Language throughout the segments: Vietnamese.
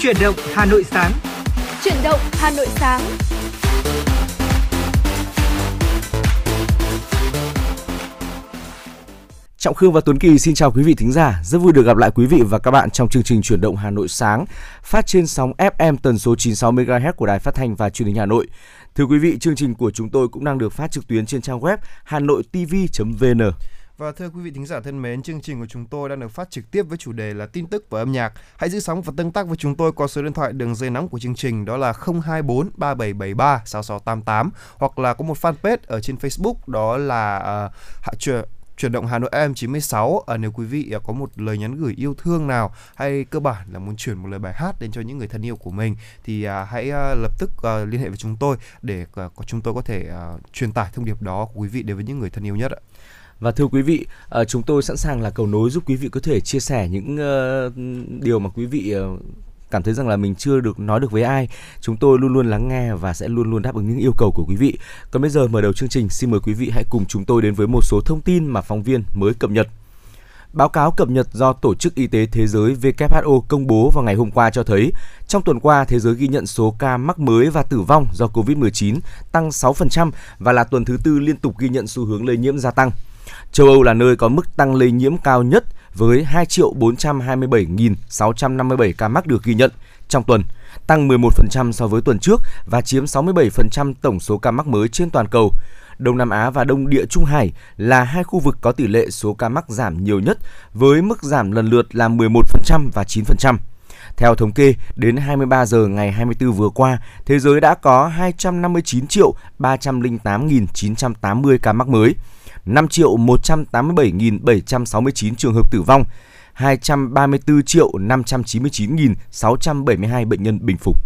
Chuyển động Hà Nội sáng. Chuyển động Hà Nội sáng. Trọng Khương và Tuấn Kỳ xin chào quý vị thính giả. Rất vui được gặp lại quý vị và các bạn trong chương trình Chuyển động Hà Nội sáng, phát trên sóng FM tần số 96 MHz của Đài Phát thanh và Truyền hình Hà Nội. Thưa quý vị, chương trình của chúng tôi cũng đang được phát trực tuyến trên trang web hanoitv.vn. Và thưa quý vị thính giả thân mến, chương trình của chúng tôi đang được phát trực tiếp với chủ đề là tin tức và âm nhạc. Hãy giữ sóng và tương tác với chúng tôi qua số điện thoại đường dây nóng của chương trình đó là 024 3773 6688 hoặc là có một fanpage ở trên Facebook đó là uh, hạ truyền chuyển động Hà Nội em 96 à, nếu quý vị có một lời nhắn gửi yêu thương nào hay cơ bản là muốn chuyển một lời bài hát đến cho những người thân yêu của mình thì à, hãy à, lập tức à, liên hệ với chúng tôi để à, chúng tôi có thể à, truyền tải thông điệp đó của quý vị đến với những người thân yêu nhất ạ. Và thưa quý vị, ờ, chúng tôi sẵn sàng là cầu nối giúp quý vị có thể chia sẻ những ờ, điều mà quý vị ờ, cảm thấy rằng là mình chưa được nói được với ai. Chúng tôi luôn luôn lắng nghe và sẽ luôn luôn đáp ứng những yêu cầu của quý vị. Còn bây giờ mở đầu chương trình xin mời quý vị hãy cùng chúng tôi đến với một số thông tin mà phóng viên mới cập nhật. Báo cáo cập nhật do Tổ chức Y tế Thế giới WHO công bố vào ngày hôm qua cho thấy, trong tuần qua, thế giới ghi nhận số ca mắc mới và tử vong do COVID-19 tăng 6% và là tuần thứ tư liên tục ghi nhận xu hướng lây nhiễm gia tăng. Châu Âu là nơi có mức tăng lây nhiễm cao nhất với 2.427.657 ca mắc được ghi nhận trong tuần, tăng 11% so với tuần trước và chiếm 67% tổng số ca mắc mới trên toàn cầu. Đông Nam Á và Đông Địa Trung Hải là hai khu vực có tỷ lệ số ca mắc giảm nhiều nhất với mức giảm lần lượt là 11% và 9%. Theo thống kê, đến 23 giờ ngày 24 vừa qua, thế giới đã có 259 triệu 308.980 ca mắc mới, 5 triệu 187.769 trường hợp tử vong, 234 triệu 599.672 bệnh nhân bình phục.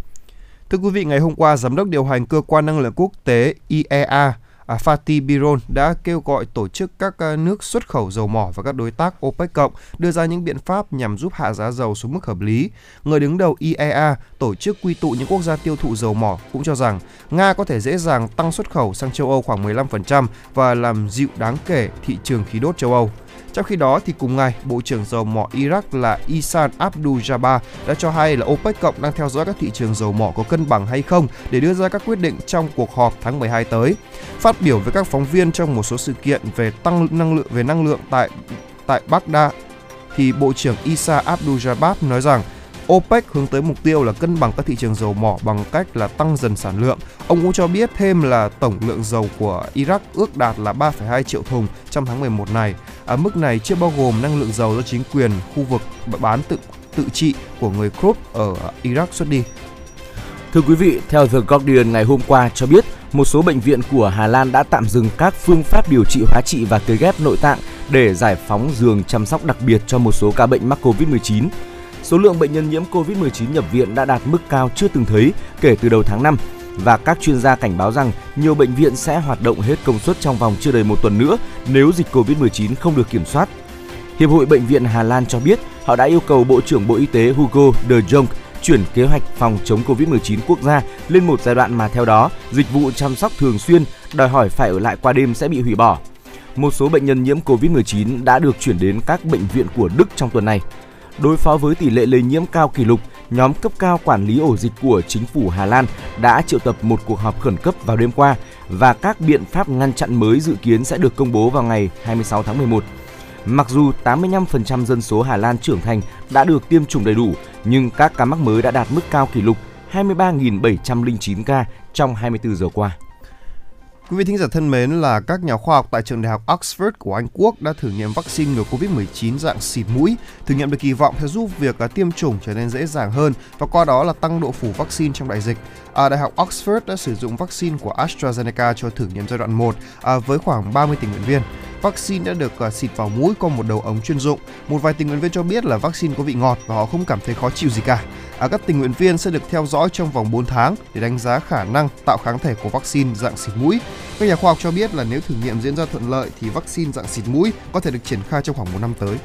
Thưa quý vị, ngày hôm qua, Giám đốc điều hành Cơ quan Năng lượng Quốc tế IEA À, Fatih Birol đã kêu gọi tổ chức các à, nước xuất khẩu dầu mỏ và các đối tác OPEC cộng đưa ra những biện pháp nhằm giúp hạ giá dầu xuống mức hợp lý. Người đứng đầu IEA, tổ chức quy tụ những quốc gia tiêu thụ dầu mỏ, cũng cho rằng Nga có thể dễ dàng tăng xuất khẩu sang châu Âu khoảng 15% và làm dịu đáng kể thị trường khí đốt châu Âu. Trong khi đó, thì cùng ngày, Bộ trưởng dầu mỏ Iraq là Isan Abdul Jabbar đã cho hay là OPEC cộng đang theo dõi các thị trường dầu mỏ có cân bằng hay không để đưa ra các quyết định trong cuộc họp tháng 12 tới. Phát biểu với các phóng viên trong một số sự kiện về tăng năng lượng về năng lượng tại tại Baghdad thì Bộ trưởng Isa Abdul Jabbar nói rằng OPEC hướng tới mục tiêu là cân bằng các thị trường dầu mỏ bằng cách là tăng dần sản lượng. Ông cũng cho biết thêm là tổng lượng dầu của Iraq ước đạt là 3,2 triệu thùng trong tháng 11 này. À mức này chưa bao gồm năng lượng dầu do chính quyền khu vực bán tự tự trị của người Kurd ở Iraq xuất đi. Thưa quý vị, theo The Guardian ngày hôm qua cho biết, một số bệnh viện của Hà Lan đã tạm dừng các phương pháp điều trị hóa trị và cấy ghép nội tạng để giải phóng giường chăm sóc đặc biệt cho một số ca bệnh mắc COVID-19. Số lượng bệnh nhân nhiễm COVID-19 nhập viện đã đạt mức cao chưa từng thấy kể từ đầu tháng 5 và các chuyên gia cảnh báo rằng nhiều bệnh viện sẽ hoạt động hết công suất trong vòng chưa đầy một tuần nữa nếu dịch COVID-19 không được kiểm soát. Hiệp hội Bệnh viện Hà Lan cho biết họ đã yêu cầu Bộ trưởng Bộ Y tế Hugo de Jong chuyển kế hoạch phòng chống COVID-19 quốc gia lên một giai đoạn mà theo đó, dịch vụ chăm sóc thường xuyên đòi hỏi phải ở lại qua đêm sẽ bị hủy bỏ. Một số bệnh nhân nhiễm COVID-19 đã được chuyển đến các bệnh viện của Đức trong tuần này. Đối phó với tỷ lệ lây nhiễm cao kỷ lục, nhóm cấp cao quản lý ổ dịch của chính phủ Hà Lan đã triệu tập một cuộc họp khẩn cấp vào đêm qua và các biện pháp ngăn chặn mới dự kiến sẽ được công bố vào ngày 26 tháng 11. Mặc dù 85% dân số Hà Lan trưởng thành đã được tiêm chủng đầy đủ, nhưng các ca mắc mới đã đạt mức cao kỷ lục 23.709 ca trong 24 giờ qua. Quý vị thính giả thân mến, là các nhà khoa học tại trường đại học Oxford của Anh Quốc đã thử nghiệm vaccine ngừa Covid-19 dạng xịt mũi. Thử nghiệm được kỳ vọng sẽ giúp việc tiêm chủng trở nên dễ dàng hơn và qua đó là tăng độ phủ vaccine trong đại dịch. À, đại học Oxford đã sử dụng vaccine của AstraZeneca cho thử nghiệm giai đoạn 1 à, với khoảng 30 tình nguyện viên. Vaccine đã được à, xịt vào mũi qua một đầu ống chuyên dụng. Một vài tình nguyện viên cho biết là vaccine có vị ngọt và họ không cảm thấy khó chịu gì cả. À, các tình nguyện viên sẽ được theo dõi trong vòng 4 tháng để đánh giá khả năng tạo kháng thể của vaccine dạng xịt mũi. Các nhà khoa học cho biết là nếu thử nghiệm diễn ra thuận lợi thì vaccine dạng xịt mũi có thể được triển khai trong khoảng một năm tới.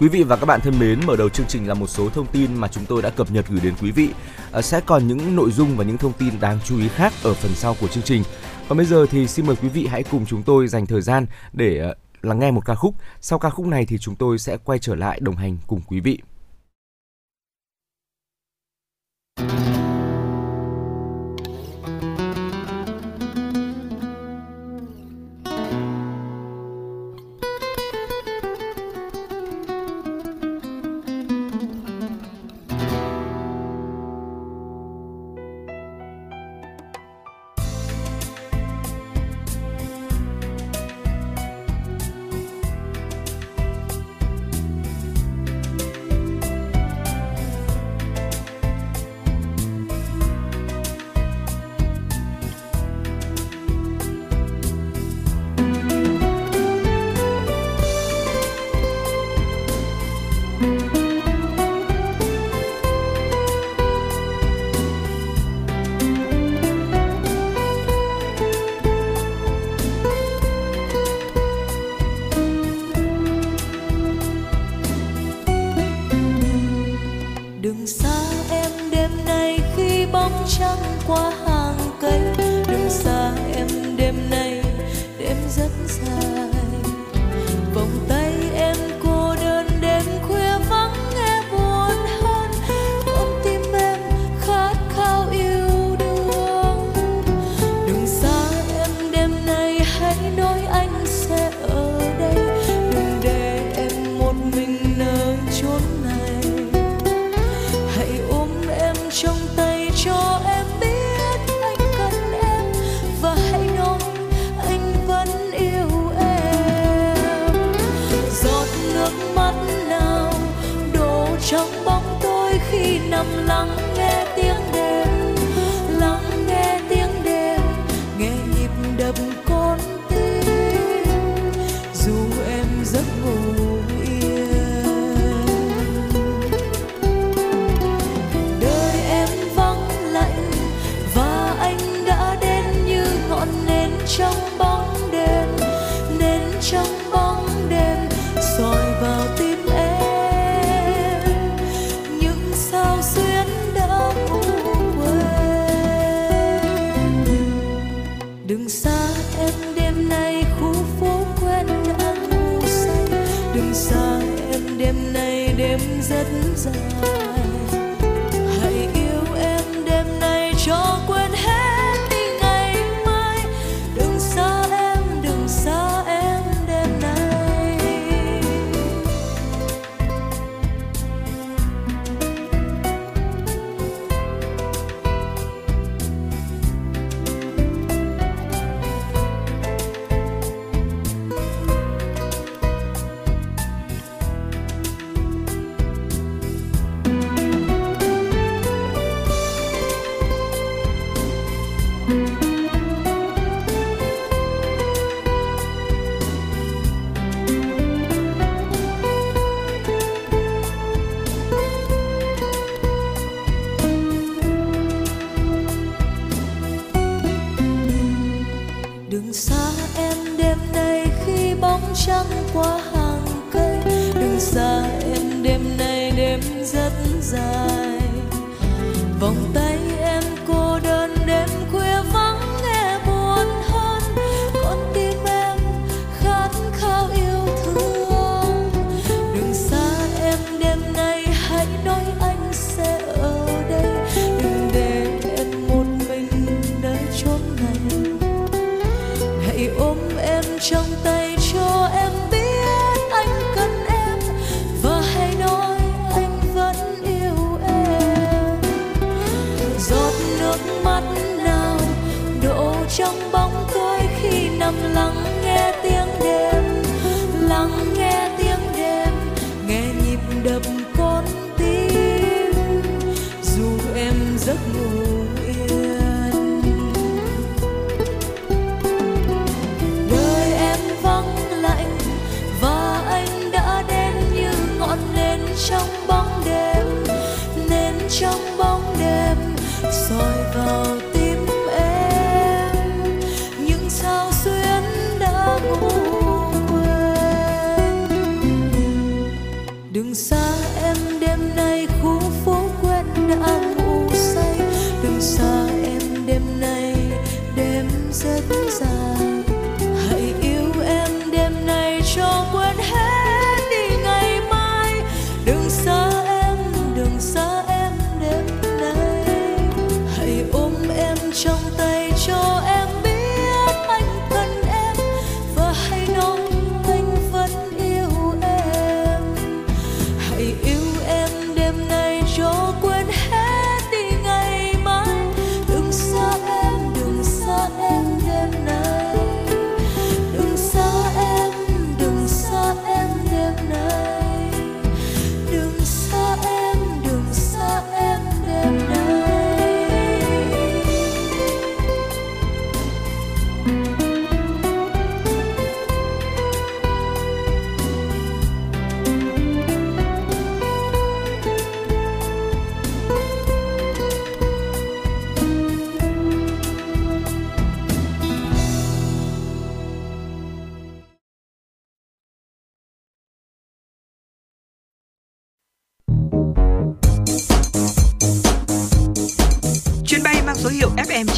Quý vị và các bạn thân mến, mở đầu chương trình là một số thông tin mà chúng tôi đã cập nhật gửi đến quý vị. À, sẽ còn những nội dung và những thông tin đáng chú ý khác ở phần sau của chương trình. Còn bây giờ thì xin mời quý vị hãy cùng chúng tôi dành thời gian để à, lắng nghe một ca khúc. Sau ca khúc này thì chúng tôi sẽ quay trở lại đồng hành cùng quý vị. Rất dài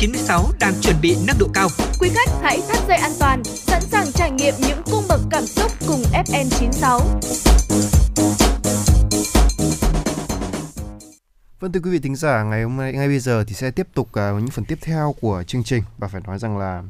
96 đang chuẩn bị nâng độ cao. Quý khách hãy thắt dây an toàn, sẵn sàng trải nghiệm những cung bậc cảm xúc cùng FM 96. Vâng thưa quý vị thính giả, ngày hôm nay ngay bây giờ thì sẽ tiếp tục uh, những phần tiếp theo của chương trình và phải nói rằng là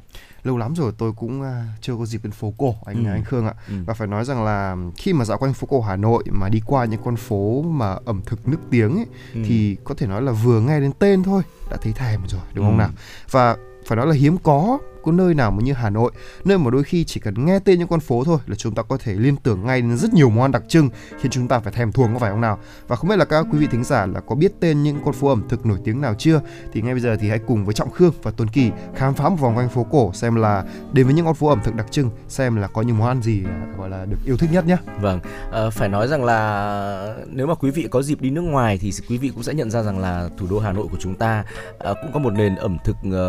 lâu lắm rồi tôi cũng uh, chưa có dịp đến phố cổ anh ừ. anh Khương ạ. Ừ. Và phải nói rằng là khi mà dạo quanh phố cổ Hà Nội mà đi qua những con phố mà ẩm thực nước tiếng ấy, ừ. thì có thể nói là vừa nghe đến tên thôi đã thấy thèm rồi đúng ừ. không nào? Và phải nói là hiếm có có nơi nào mà như Hà Nội nơi mà đôi khi chỉ cần nghe tên những con phố thôi là chúng ta có thể liên tưởng ngay đến rất nhiều món ăn đặc trưng khiến chúng ta phải thèm thuồng có phải không nào? Và không biết là các quý vị thính giả là có biết tên những con phố ẩm thực nổi tiếng nào chưa? Thì ngay bây giờ thì hãy cùng với Trọng Khương và Tuấn Kỳ khám phá một vòng quanh phố cổ xem là đến với những con phố ẩm thực đặc trưng xem là có những món ăn gì à, gọi là được yêu thích nhất nhé vâng à, phải nói rằng là nếu mà quý vị có dịp đi nước ngoài thì quý vị cũng sẽ nhận ra rằng là thủ đô Hà Nội của chúng ta à, cũng có một nền ẩm thực à,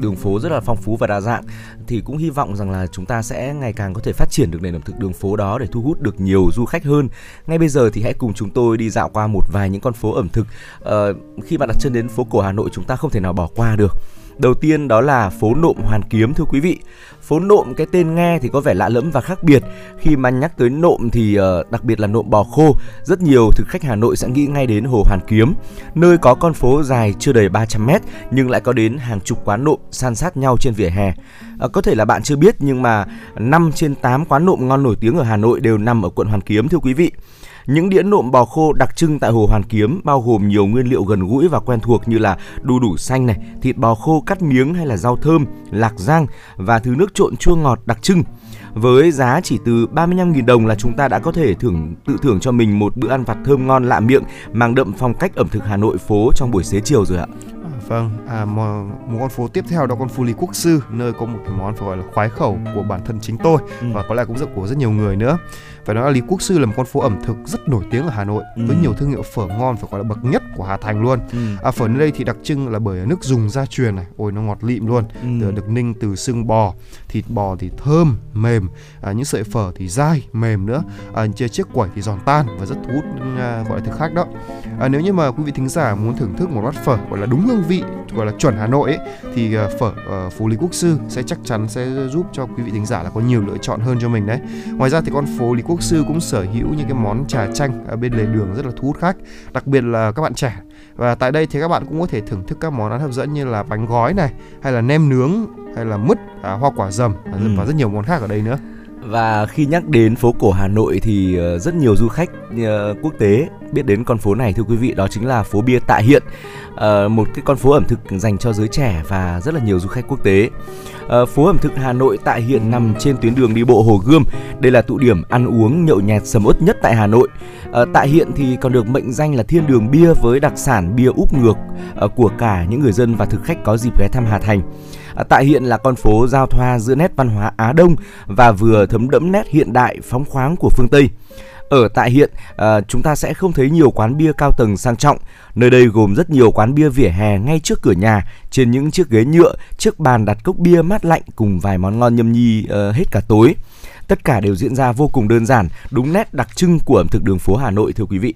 đường phố phố rất là phong phú và đa dạng thì cũng hy vọng rằng là chúng ta sẽ ngày càng có thể phát triển được nền ẩm thực đường phố đó để thu hút được nhiều du khách hơn. Ngay bây giờ thì hãy cùng chúng tôi đi dạo qua một vài những con phố ẩm thực. Uh, khi bạn đặt chân đến phố cổ Hà Nội chúng ta không thể nào bỏ qua được. Đầu tiên đó là phố Nộm Hoàn Kiếm thưa quý vị. Phố Nộm cái tên nghe thì có vẻ lạ lẫm và khác biệt. Khi mà nhắc tới nộm thì uh, đặc biệt là nộm bò khô, rất nhiều thực khách Hà Nội sẽ nghĩ ngay đến Hồ Hoàn Kiếm, nơi có con phố dài chưa đầy 300 mét nhưng lại có đến hàng chục quán nộm san sát nhau trên vỉa hè. Uh, có thể là bạn chưa biết nhưng mà 5 trên 8 quán nộm ngon nổi tiếng ở Hà Nội đều nằm ở quận Hoàn Kiếm thưa quý vị. Những đĩa nộm bò khô đặc trưng tại Hồ Hoàn Kiếm bao gồm nhiều nguyên liệu gần gũi và quen thuộc như là đu đủ xanh này, thịt bò khô cắt miếng hay là rau thơm, lạc rang và thứ nước trộn chua ngọt đặc trưng. Với giá chỉ từ 35.000 đồng là chúng ta đã có thể thưởng tự thưởng cho mình một bữa ăn vặt thơm ngon lạ miệng mang đậm phong cách ẩm thực Hà Nội phố trong buổi xế chiều rồi ạ. Vâng, à, một, một con phố tiếp theo đó con phố Lý Quốc Sư nơi có một cái món phải gọi là khoái khẩu của bản thân chính tôi ừ. và có lẽ cũng rất của rất nhiều người nữa phải nói là Lý Quốc Sư là một con phố ẩm thực rất nổi tiếng ở Hà Nội ừ. với nhiều thương hiệu phở ngon phải gọi là bậc nhất của Hà Thành luôn. Ừ. À, phở nơi đây thì đặc trưng là bởi nước dùng gia truyền này, ôi nó ngọt lịm luôn, ừ. được ninh từ xương bò, thịt bò thì thơm mềm, à, những sợi phở thì dai mềm nữa, à, chiếc quẩy thì giòn tan và rất thu hút à, gọi là thực khách đó. À, nếu như mà quý vị thính giả muốn thưởng thức một bát phở gọi là đúng hương vị gọi là chuẩn Hà Nội ấy, thì uh, phở uh, phố Lý Quốc Sư sẽ chắc chắn sẽ giúp cho quý vị thính giả là có nhiều lựa chọn hơn cho mình đấy. Ngoài ra thì con phố Lý Quốc Sư cũng sở hữu những cái món trà chanh ở bên lề đường rất là thu hút khách, đặc biệt là các bạn trẻ. Và tại đây thì các bạn cũng có thể thưởng thức các món ăn hấp dẫn như là bánh gói này, hay là nem nướng, hay là mứt, à, hoa quả dầm ừ. và rất nhiều món khác ở đây nữa. Và khi nhắc đến phố cổ Hà Nội thì ờ, rất nhiều du khách ờ, quốc tế biết đến con phố này thưa quý vị, đó chính là phố bia Tạ Hiện ờ, một cái con phố ẩm thực dành cho giới trẻ và rất là nhiều du khách quốc tế. Phố ẩm thực Hà Nội Tạ Hiện nằm trên tuyến đường đi bộ Hồ Gươm. Đây là tụ điểm ăn uống nhậu nhẹt sầm uất nhất tại Hà Nội. Tạ Hiện thì còn được mệnh danh là thiên đường bia với đặc sản bia úp ngược của cả những người dân và thực khách có dịp ghé thăm Hà Thành. À, tại hiện là con phố giao thoa giữa nét văn hóa Á Đông và vừa thấm đẫm nét hiện đại phóng khoáng của phương Tây. Ở tại hiện, à, chúng ta sẽ không thấy nhiều quán bia cao tầng sang trọng. Nơi đây gồm rất nhiều quán bia vỉa hè ngay trước cửa nhà, trên những chiếc ghế nhựa, chiếc bàn đặt cốc bia mát lạnh cùng vài món ngon nhâm nhi uh, hết cả tối. Tất cả đều diễn ra vô cùng đơn giản, đúng nét đặc trưng của ẩm thực đường phố Hà Nội thưa quý vị.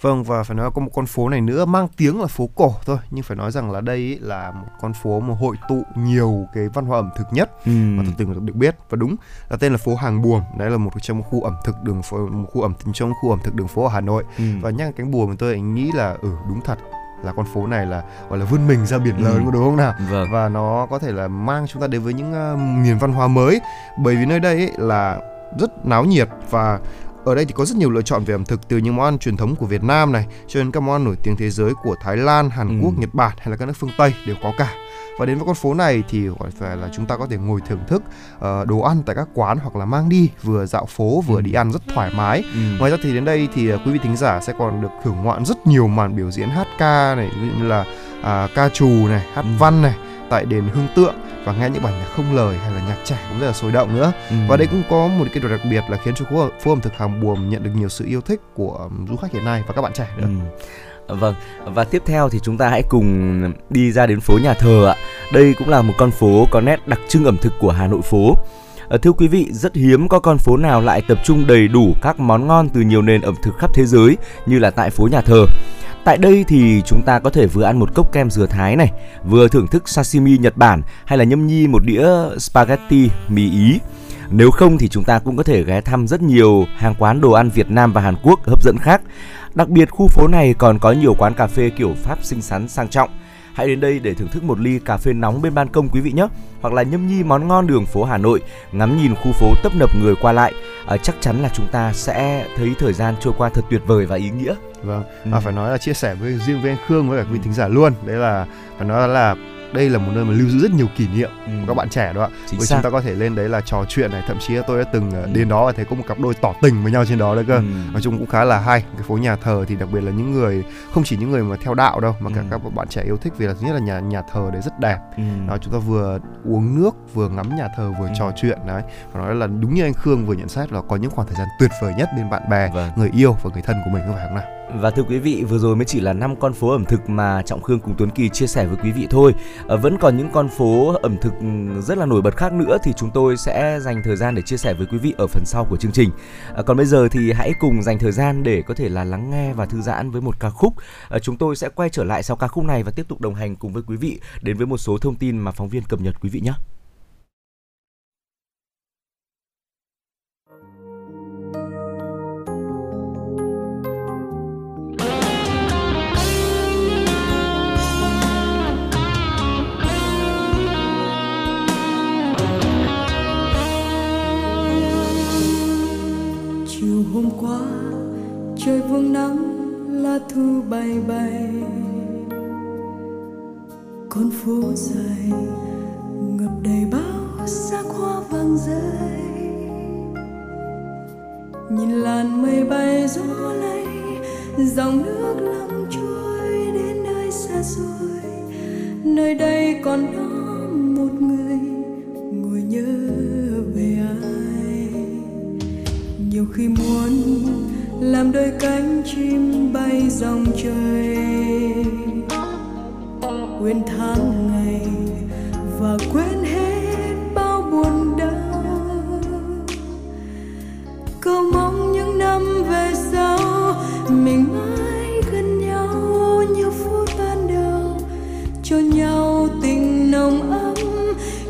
Vâng và phải nói có một con phố này nữa mang tiếng là phố cổ thôi nhưng phải nói rằng là đây là một con phố mà hội tụ nhiều cái văn hóa ẩm thực nhất ừ. mà tôi từng được biết và đúng là tên là phố Hàng Buồm đấy là một trong khu ẩm thực đường phố một khu ẩm thực trong khu ẩm thực đường phố ở Hà Nội ừ. và nhắc cánh buồm tôi nghĩ là ừ đúng thật là con phố này là gọi là vươn mình ra biển lớn ừ. đúng không nào vâng. và nó có thể là mang chúng ta đến với những uh, miền văn hóa mới bởi vì nơi đây ấy là rất náo nhiệt và ở đây thì có rất nhiều lựa chọn về ẩm thực từ những món ăn truyền thống của Việt Nam này cho đến các món ăn nổi tiếng thế giới của Thái Lan, Hàn ừ. Quốc, Nhật Bản hay là các nước phương Tây đều có cả. Và đến với con phố này thì gọi phải là chúng ta có thể ngồi thưởng thức uh, đồ ăn tại các quán hoặc là mang đi vừa dạo phố vừa ừ. đi ăn rất thoải mái. Ừ. Ngoài ra thì đến đây thì uh, quý vị thính giả sẽ còn được thưởng ngoạn rất nhiều màn biểu diễn hát ca này, ví dụ như là uh, ca trù này, hát ừ. văn này tại đền Hương Tượng và nghe những bản nhạc không lời hay là nhạc trẻ cũng rất là sôi động nữa ừ. và đây cũng có một cái điều đặc biệt là khiến cho phố, phố ẩm thực hàng buồm nhận được nhiều sự yêu thích của du khách hiện nay và các bạn trẻ nữa ừ. Vâng, và tiếp theo thì chúng ta hãy cùng đi ra đến phố nhà thờ ạ. Đây cũng là một con phố có nét đặc trưng ẩm thực của Hà Nội phố. Ờ, thưa quý vị, rất hiếm có con phố nào lại tập trung đầy đủ các món ngon từ nhiều nền ẩm thực khắp thế giới như là tại phố nhà thờ. Tại đây thì chúng ta có thể vừa ăn một cốc kem dừa Thái này, vừa thưởng thức sashimi Nhật Bản hay là nhâm nhi một đĩa spaghetti mì Ý. Nếu không thì chúng ta cũng có thể ghé thăm rất nhiều hàng quán đồ ăn Việt Nam và Hàn Quốc hấp dẫn khác. Đặc biệt khu phố này còn có nhiều quán cà phê kiểu Pháp xinh xắn sang trọng. Hãy đến đây để thưởng thức một ly cà phê nóng bên ban công quý vị nhé hoặc là nhâm nhi món ngon đường phố Hà Nội, ngắm nhìn khu phố tấp nập người qua lại, à, chắc chắn là chúng ta sẽ thấy thời gian trôi qua thật tuyệt vời và ý nghĩa. Vâng, ừ. à, phải nói là chia sẻ với riêng với anh Khương với cả quý thính giả luôn. Đấy là phải nói là đây là một nơi mà lưu giữ rất nhiều kỷ niệm ừ. của các bạn trẻ đó ạ. Chính Với chúng ta có thể lên đấy là trò chuyện này, thậm chí là tôi đã từng ờ, ừ. đến đó và thấy có một cặp đôi tỏ tình với nhau trên đó đấy cơ. Ừ. Nói chung cũng khá là hay. Cái phố nhà thờ thì đặc biệt là những người không chỉ những người mà theo đạo đâu mà cả ừ. các bạn trẻ yêu thích vì là thứ nhất là nhà nhà thờ đấy rất đẹp. Ừ. Đó chúng ta vừa uống nước, vừa ngắm nhà thờ, vừa ừ. trò chuyện đấy. Và nói là đúng như anh Khương vừa nhận xét là có những khoảng thời gian tuyệt vời nhất bên bạn bè, vâng. người yêu và người thân của mình có phải không nào? Và thưa quý vị, vừa rồi mới chỉ là năm con phố ẩm thực mà Trọng Khương cùng Tuấn Kỳ chia sẻ với quý vị thôi. À, vẫn còn những con phố ẩm thực ừ, rất là nổi bật khác nữa thì chúng tôi sẽ dành thời gian để chia sẻ với quý vị ở phần sau của chương trình. À, còn bây giờ thì hãy cùng dành thời gian để có thể là lắng nghe và thư giãn với một ca khúc. À, chúng tôi sẽ quay trở lại sau ca khúc này và tiếp tục đồng hành cùng với quý vị đến với một số thông tin mà phóng viên cập nhật quý vị nhé. Trời vương nắng lá thu bay bay. Con phố dài ngập đầy bao sắc hoa vàng rơi. Nhìn làn mây bay gió lay, dòng nước lặng trôi đến nơi xa xôi. Nơi đây còn đó một người ngồi nhớ về ai. Nhiều khi muốn làm đôi cánh chim bay dòng trời. Quên tháng ngày và quên hết bao buồn đau. Cầu mong những năm về sau, mình mãi gần nhau như phút ban đầu. Cho nhau tình nồng ấm,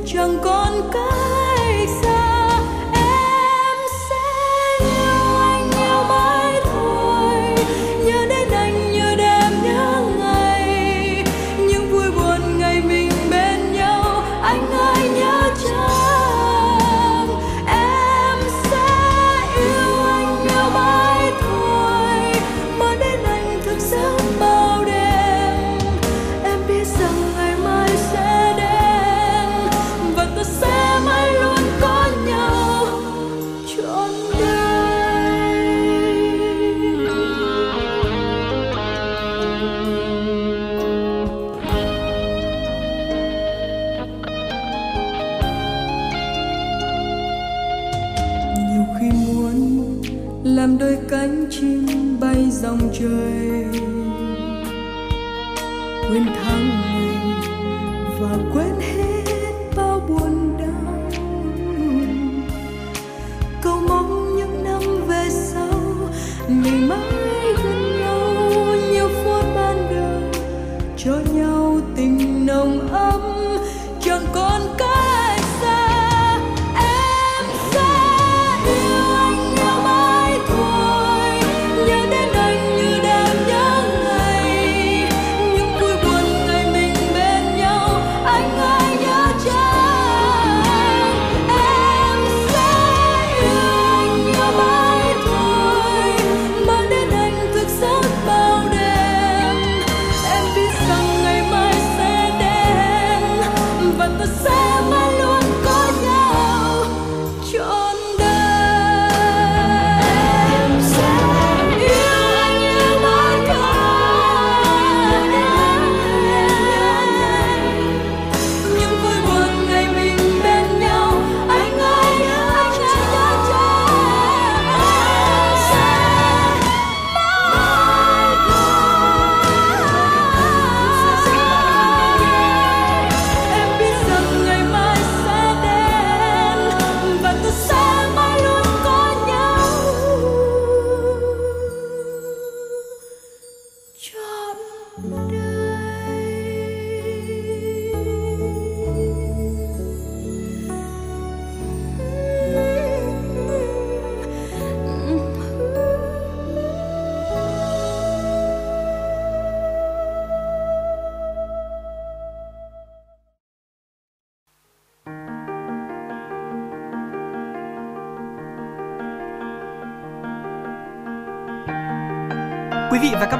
chẳng còn cách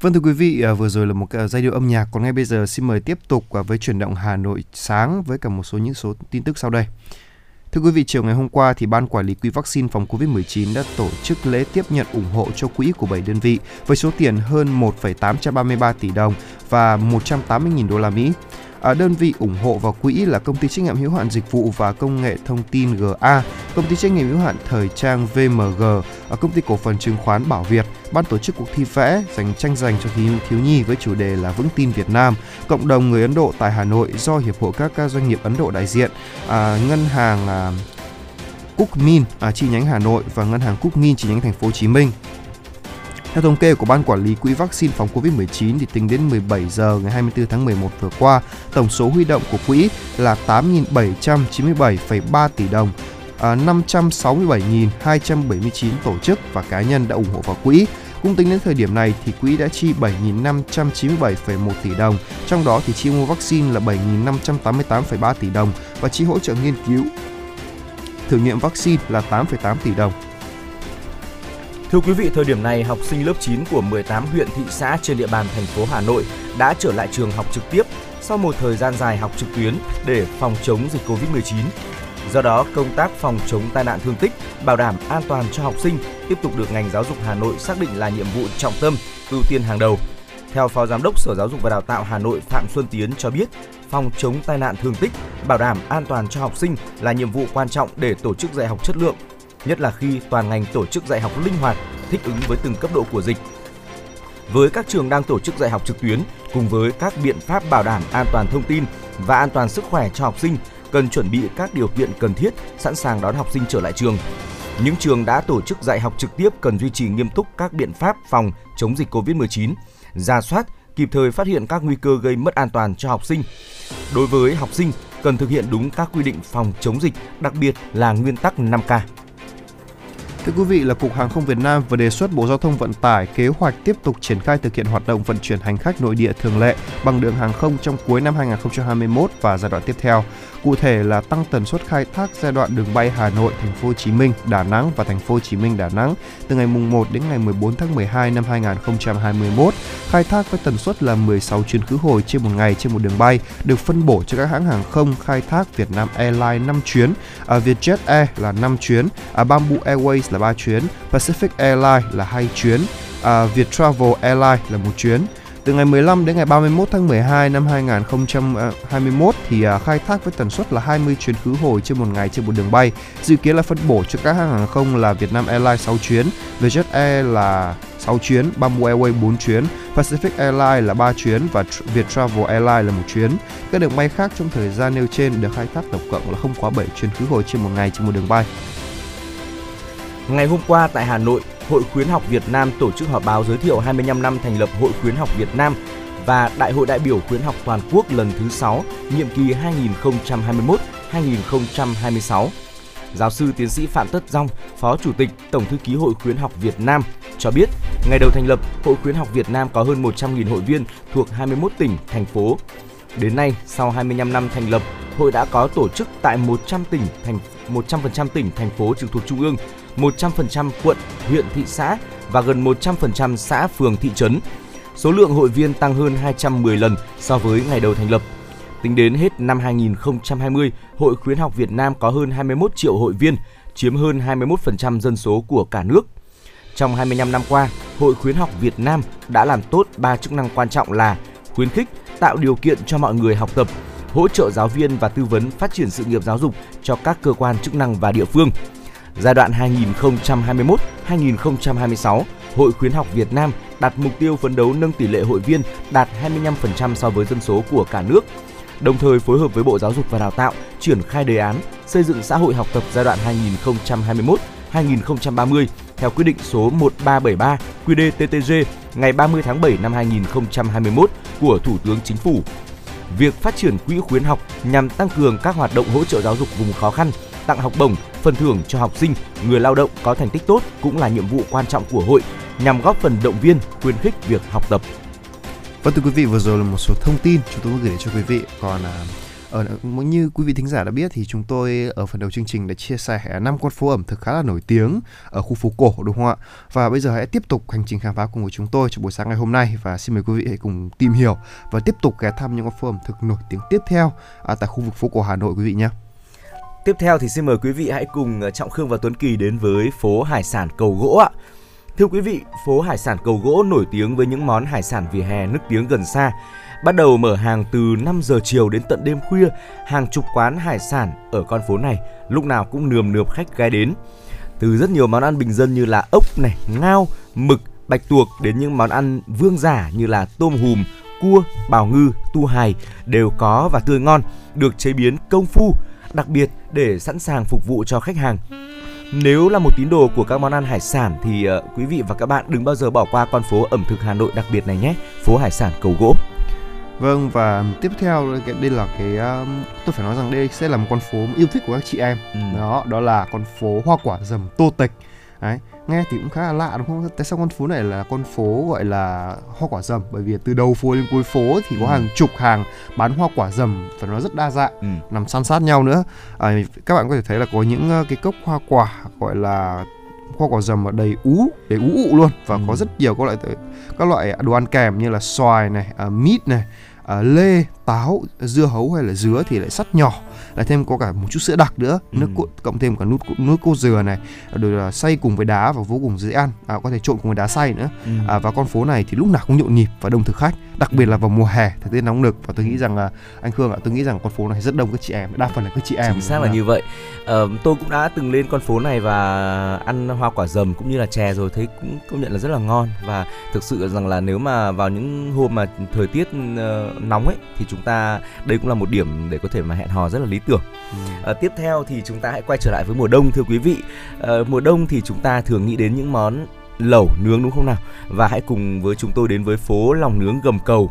Vâng thưa quý vị, à, vừa rồi là một à, giai điệu âm nhạc. Còn ngay bây giờ xin mời tiếp tục à, với chuyển động Hà Nội sáng với cả một số những số tin tức sau đây. Thưa quý vị, chiều ngày hôm qua thì Ban Quản lý Quỹ vaccine phòng COVID-19 đã tổ chức lễ tiếp nhận ủng hộ cho quỹ của 7 đơn vị với số tiền hơn 1,833 tỷ đồng và 180.000 đô la Mỹ. À, đơn vị ủng hộ vào quỹ là công ty trách nhiệm hữu hạn dịch vụ và công nghệ thông tin GA, công ty trách nhiệm hữu hạn thời trang VMG, à, công ty cổ phần chứng khoán Bảo Việt, ban tổ chức cuộc thi vẽ dành tranh dành cho thiếu, thiếu nhi với chủ đề là vững tin Việt Nam, cộng đồng người Ấn Độ tại Hà Nội do hiệp hội các doanh nghiệp Ấn Độ đại diện, à, ngân hàng à, Cúc Min à, chi nhánh Hà Nội và ngân hàng Cúc Min chi nhánh thành phố Hồ Chí Minh. Theo thống kê của Ban Quản lý Quỹ vaccine phòng COVID-19 thì tính đến 17 giờ ngày 24 tháng 11 vừa qua, tổng số huy động của quỹ là 8.797,3 tỷ đồng. À, 567.279 tổ chức và cá nhân đã ủng hộ vào quỹ. Cũng tính đến thời điểm này thì quỹ đã chi 7.597,1 tỷ đồng, trong đó thì chi mua vaccine là 7.588,3 tỷ đồng và chi hỗ trợ nghiên cứu thử nghiệm vaccine là 8,8 tỷ đồng. Thưa quý vị, thời điểm này, học sinh lớp 9 của 18 huyện thị xã trên địa bàn thành phố Hà Nội đã trở lại trường học trực tiếp sau một thời gian dài học trực tuyến để phòng chống dịch Covid-19. Do đó, công tác phòng chống tai nạn thương tích, bảo đảm an toàn cho học sinh tiếp tục được ngành giáo dục Hà Nội xác định là nhiệm vụ trọng tâm, ưu tiên hàng đầu. Theo Phó Giám đốc Sở Giáo dục và Đào tạo Hà Nội Phạm Xuân Tiến cho biết, phòng chống tai nạn thương tích, bảo đảm an toàn cho học sinh là nhiệm vụ quan trọng để tổ chức dạy học chất lượng, nhất là khi toàn ngành tổ chức dạy học linh hoạt, thích ứng với từng cấp độ của dịch. Với các trường đang tổ chức dạy học trực tuyến cùng với các biện pháp bảo đảm an toàn thông tin và an toàn sức khỏe cho học sinh, cần chuẩn bị các điều kiện cần thiết, sẵn sàng đón học sinh trở lại trường. Những trường đã tổ chức dạy học trực tiếp cần duy trì nghiêm túc các biện pháp phòng chống dịch COVID-19, ra soát, kịp thời phát hiện các nguy cơ gây mất an toàn cho học sinh. Đối với học sinh, cần thực hiện đúng các quy định phòng chống dịch, đặc biệt là nguyên tắc 5K. Thưa quý vị, là Cục Hàng không Việt Nam vừa đề xuất Bộ Giao thông Vận tải kế hoạch tiếp tục triển khai thực hiện hoạt động vận chuyển hành khách nội địa thường lệ bằng đường hàng không trong cuối năm 2021 và giai đoạn tiếp theo. Cụ thể là tăng tần suất khai thác giai đoạn đường bay Hà Nội, Thành phố Hồ Chí Minh, Đà Nẵng và Thành phố Hồ Chí Minh, Đà Nẵng từ ngày mùng 1 đến ngày 14 tháng 12 năm 2021. Khai thác với tần suất là 16 chuyến khứ hồi trên một ngày trên một đường bay được phân bổ cho các hãng hàng không khai thác Việt Nam Airlines 5 chuyến, à, Vietjet Air là 5 chuyến, à, Bamboo Airways là 3 chuyến, Pacific Airlines là 2 chuyến, à, Viettravel Airlines là một chuyến. Từ ngày 15 đến ngày 31 tháng 12 năm 2021 à, thì à, khai thác với tần suất là 20 chuyến khứ hồi trên một ngày trên một đường bay. Dự kiến là phân bổ cho các hãng hàng không là Vietnam Airlines 6 chuyến, Vietjet Air là 6 chuyến, Bamboo Airways 4 chuyến, Pacific Airlines là 3 chuyến và Viettravel Airlines là 1 chuyến. Các đường bay khác trong thời gian nêu trên được khai thác tổng cộng là không quá 7 chuyến khứ hồi trên một ngày trên một đường bay. Ngày hôm qua tại Hà Nội, Hội Khuyến học Việt Nam tổ chức họp báo giới thiệu 25 năm thành lập Hội Khuyến học Việt Nam và Đại hội đại biểu khuyến học toàn quốc lần thứ 6, nhiệm kỳ 2021-2026. Giáo sư tiến sĩ Phạm Tất Dong, Phó Chủ tịch Tổng thư ký Hội Khuyến học Việt Nam cho biết, ngày đầu thành lập, Hội Khuyến học Việt Nam có hơn 100.000 hội viên thuộc 21 tỉnh, thành phố. Đến nay, sau 25 năm thành lập, hội đã có tổ chức tại 100 tỉnh thành 100% tỉnh thành phố trực thuộc trung ương, 100% quận, huyện, thị xã và gần 100% xã, phường, thị trấn. Số lượng hội viên tăng hơn 210 lần so với ngày đầu thành lập. Tính đến hết năm 2020, Hội Khuyến học Việt Nam có hơn 21 triệu hội viên, chiếm hơn 21% dân số của cả nước. Trong 25 năm qua, Hội Khuyến học Việt Nam đã làm tốt 3 chức năng quan trọng là khuyến khích, tạo điều kiện cho mọi người học tập, hỗ trợ giáo viên và tư vấn phát triển sự nghiệp giáo dục cho các cơ quan chức năng và địa phương. Giai đoạn 2021-2026, Hội Khuyến học Việt Nam đặt mục tiêu phấn đấu nâng tỷ lệ hội viên đạt 25% so với dân số của cả nước, đồng thời phối hợp với Bộ Giáo dục và Đào tạo triển khai đề án xây dựng xã hội học tập giai đoạn 2021-2030 theo quyết định số 1373 QĐ-TTG ngày 30 tháng 7 năm 2021 của Thủ tướng Chính phủ. việc phát triển quỹ khuyến học nhằm tăng cường các hoạt động hỗ trợ giáo dục vùng khó khăn, tặng học bổng, phần thưởng cho học sinh, người lao động có thành tích tốt cũng là nhiệm vụ quan trọng của hội nhằm góp phần động viên, khuyến khích việc học tập. Vâng thưa quý vị, vừa rồi là một số thông tin chúng tôi gửi đến cho quý vị. Còn à, ở như quý vị thính giả đã biết thì chúng tôi ở phần đầu chương trình đã chia sẻ à, năm con phố ẩm thực khá là nổi tiếng ở khu phố cổ đúng không ạ? Và bây giờ hãy tiếp tục hành trình khám phá cùng với chúng tôi trong buổi sáng ngày hôm nay và xin mời quý vị hãy cùng tìm hiểu và tiếp tục ghé thăm những con phố ẩm thực nổi tiếng tiếp theo à, tại khu vực phố cổ Hà Nội quý vị nhé. Tiếp theo thì xin mời quý vị hãy cùng ờ, Trọng Khương và Tuấn Kỳ đến với phố hải sản Cầu Gỗ ạ. Thưa quý vị, phố hải sản Cầu Gỗ nổi tiếng với những món hải sản vỉa hè nức tiếng gần xa. Bắt đầu mở hàng từ 5 giờ chiều đến tận đêm khuya, hàng chục quán hải sản ở con phố này lúc nào cũng nườm nượp khách ghé đến. Từ rất nhiều món ăn bình dân như là ốc này, ngao, mực, bạch tuộc đến những món ăn vương giả như là tôm hùm, cua, bào ngư, tu hài đều có và tươi ngon, được chế biến công phu, đặc biệt để sẵn sàng phục vụ cho khách hàng. Nếu là một tín đồ của các món ăn hải sản thì uh, quý vị và các bạn đừng bao giờ bỏ qua con phố ẩm thực Hà Nội đặc biệt này nhé, phố hải sản Cầu Gỗ. Vâng và tiếp theo đây là cái tôi phải nói rằng đây sẽ là một con phố yêu thích của các chị em. Ừ. Đó, đó là con phố hoa quả dầm Tô Tịch. Đấy, nghe thì cũng khá là lạ đúng không? Tại sao con phố này là con phố gọi là hoa quả dầm? Bởi vì từ đầu phố đến cuối phố thì có ừ. hàng chục hàng bán hoa quả dầm và nó rất đa dạng, ừ. nằm san sát nhau nữa. À, các bạn có thể thấy là có những cái cốc hoa quả gọi là hoa quả dầm ở đầy ú đầy ú ụ luôn và ừ. có rất nhiều các loại các loại đồ ăn kèm như là xoài này, uh, mít này, uh, lê, táo, dưa hấu hay là dứa thì lại sắt nhỏ lại thêm có cả một chút sữa đặc nữa ừ. nước cốt, cộng thêm cả nước nước cốt dừa này rồi là xay cùng với đá và vô cùng dễ ăn à, có thể trộn cùng với đá xay nữa. Ừ. à, và con phố này thì lúc nào cũng nhộn nhịp và đông thực khách đặc biệt là vào mùa hè thời tiết nóng nực. Và tôi nghĩ rằng là anh Khương ạ tôi nghĩ rằng con phố này rất đông các chị em đa phần là các chị em. Chính xác là như vậy. Ờ, tôi cũng đã từng lên con phố này và ăn hoa quả dầm cũng như là chè rồi thấy cũng công nhận là rất là ngon. Và thực sự rằng là nếu mà vào những hôm mà thời tiết uh, nóng ấy thì chúng ta đây cũng là một điểm để có thể mà hẹn hò rất là lý tưởng. Ừ. à, tiếp theo thì chúng ta hãy quay trở lại với mùa đông thưa quý vị. À, mùa đông thì chúng ta thường nghĩ đến những món lẩu nướng đúng không nào? Và hãy cùng với chúng tôi đến với phố lòng nướng gầm cầu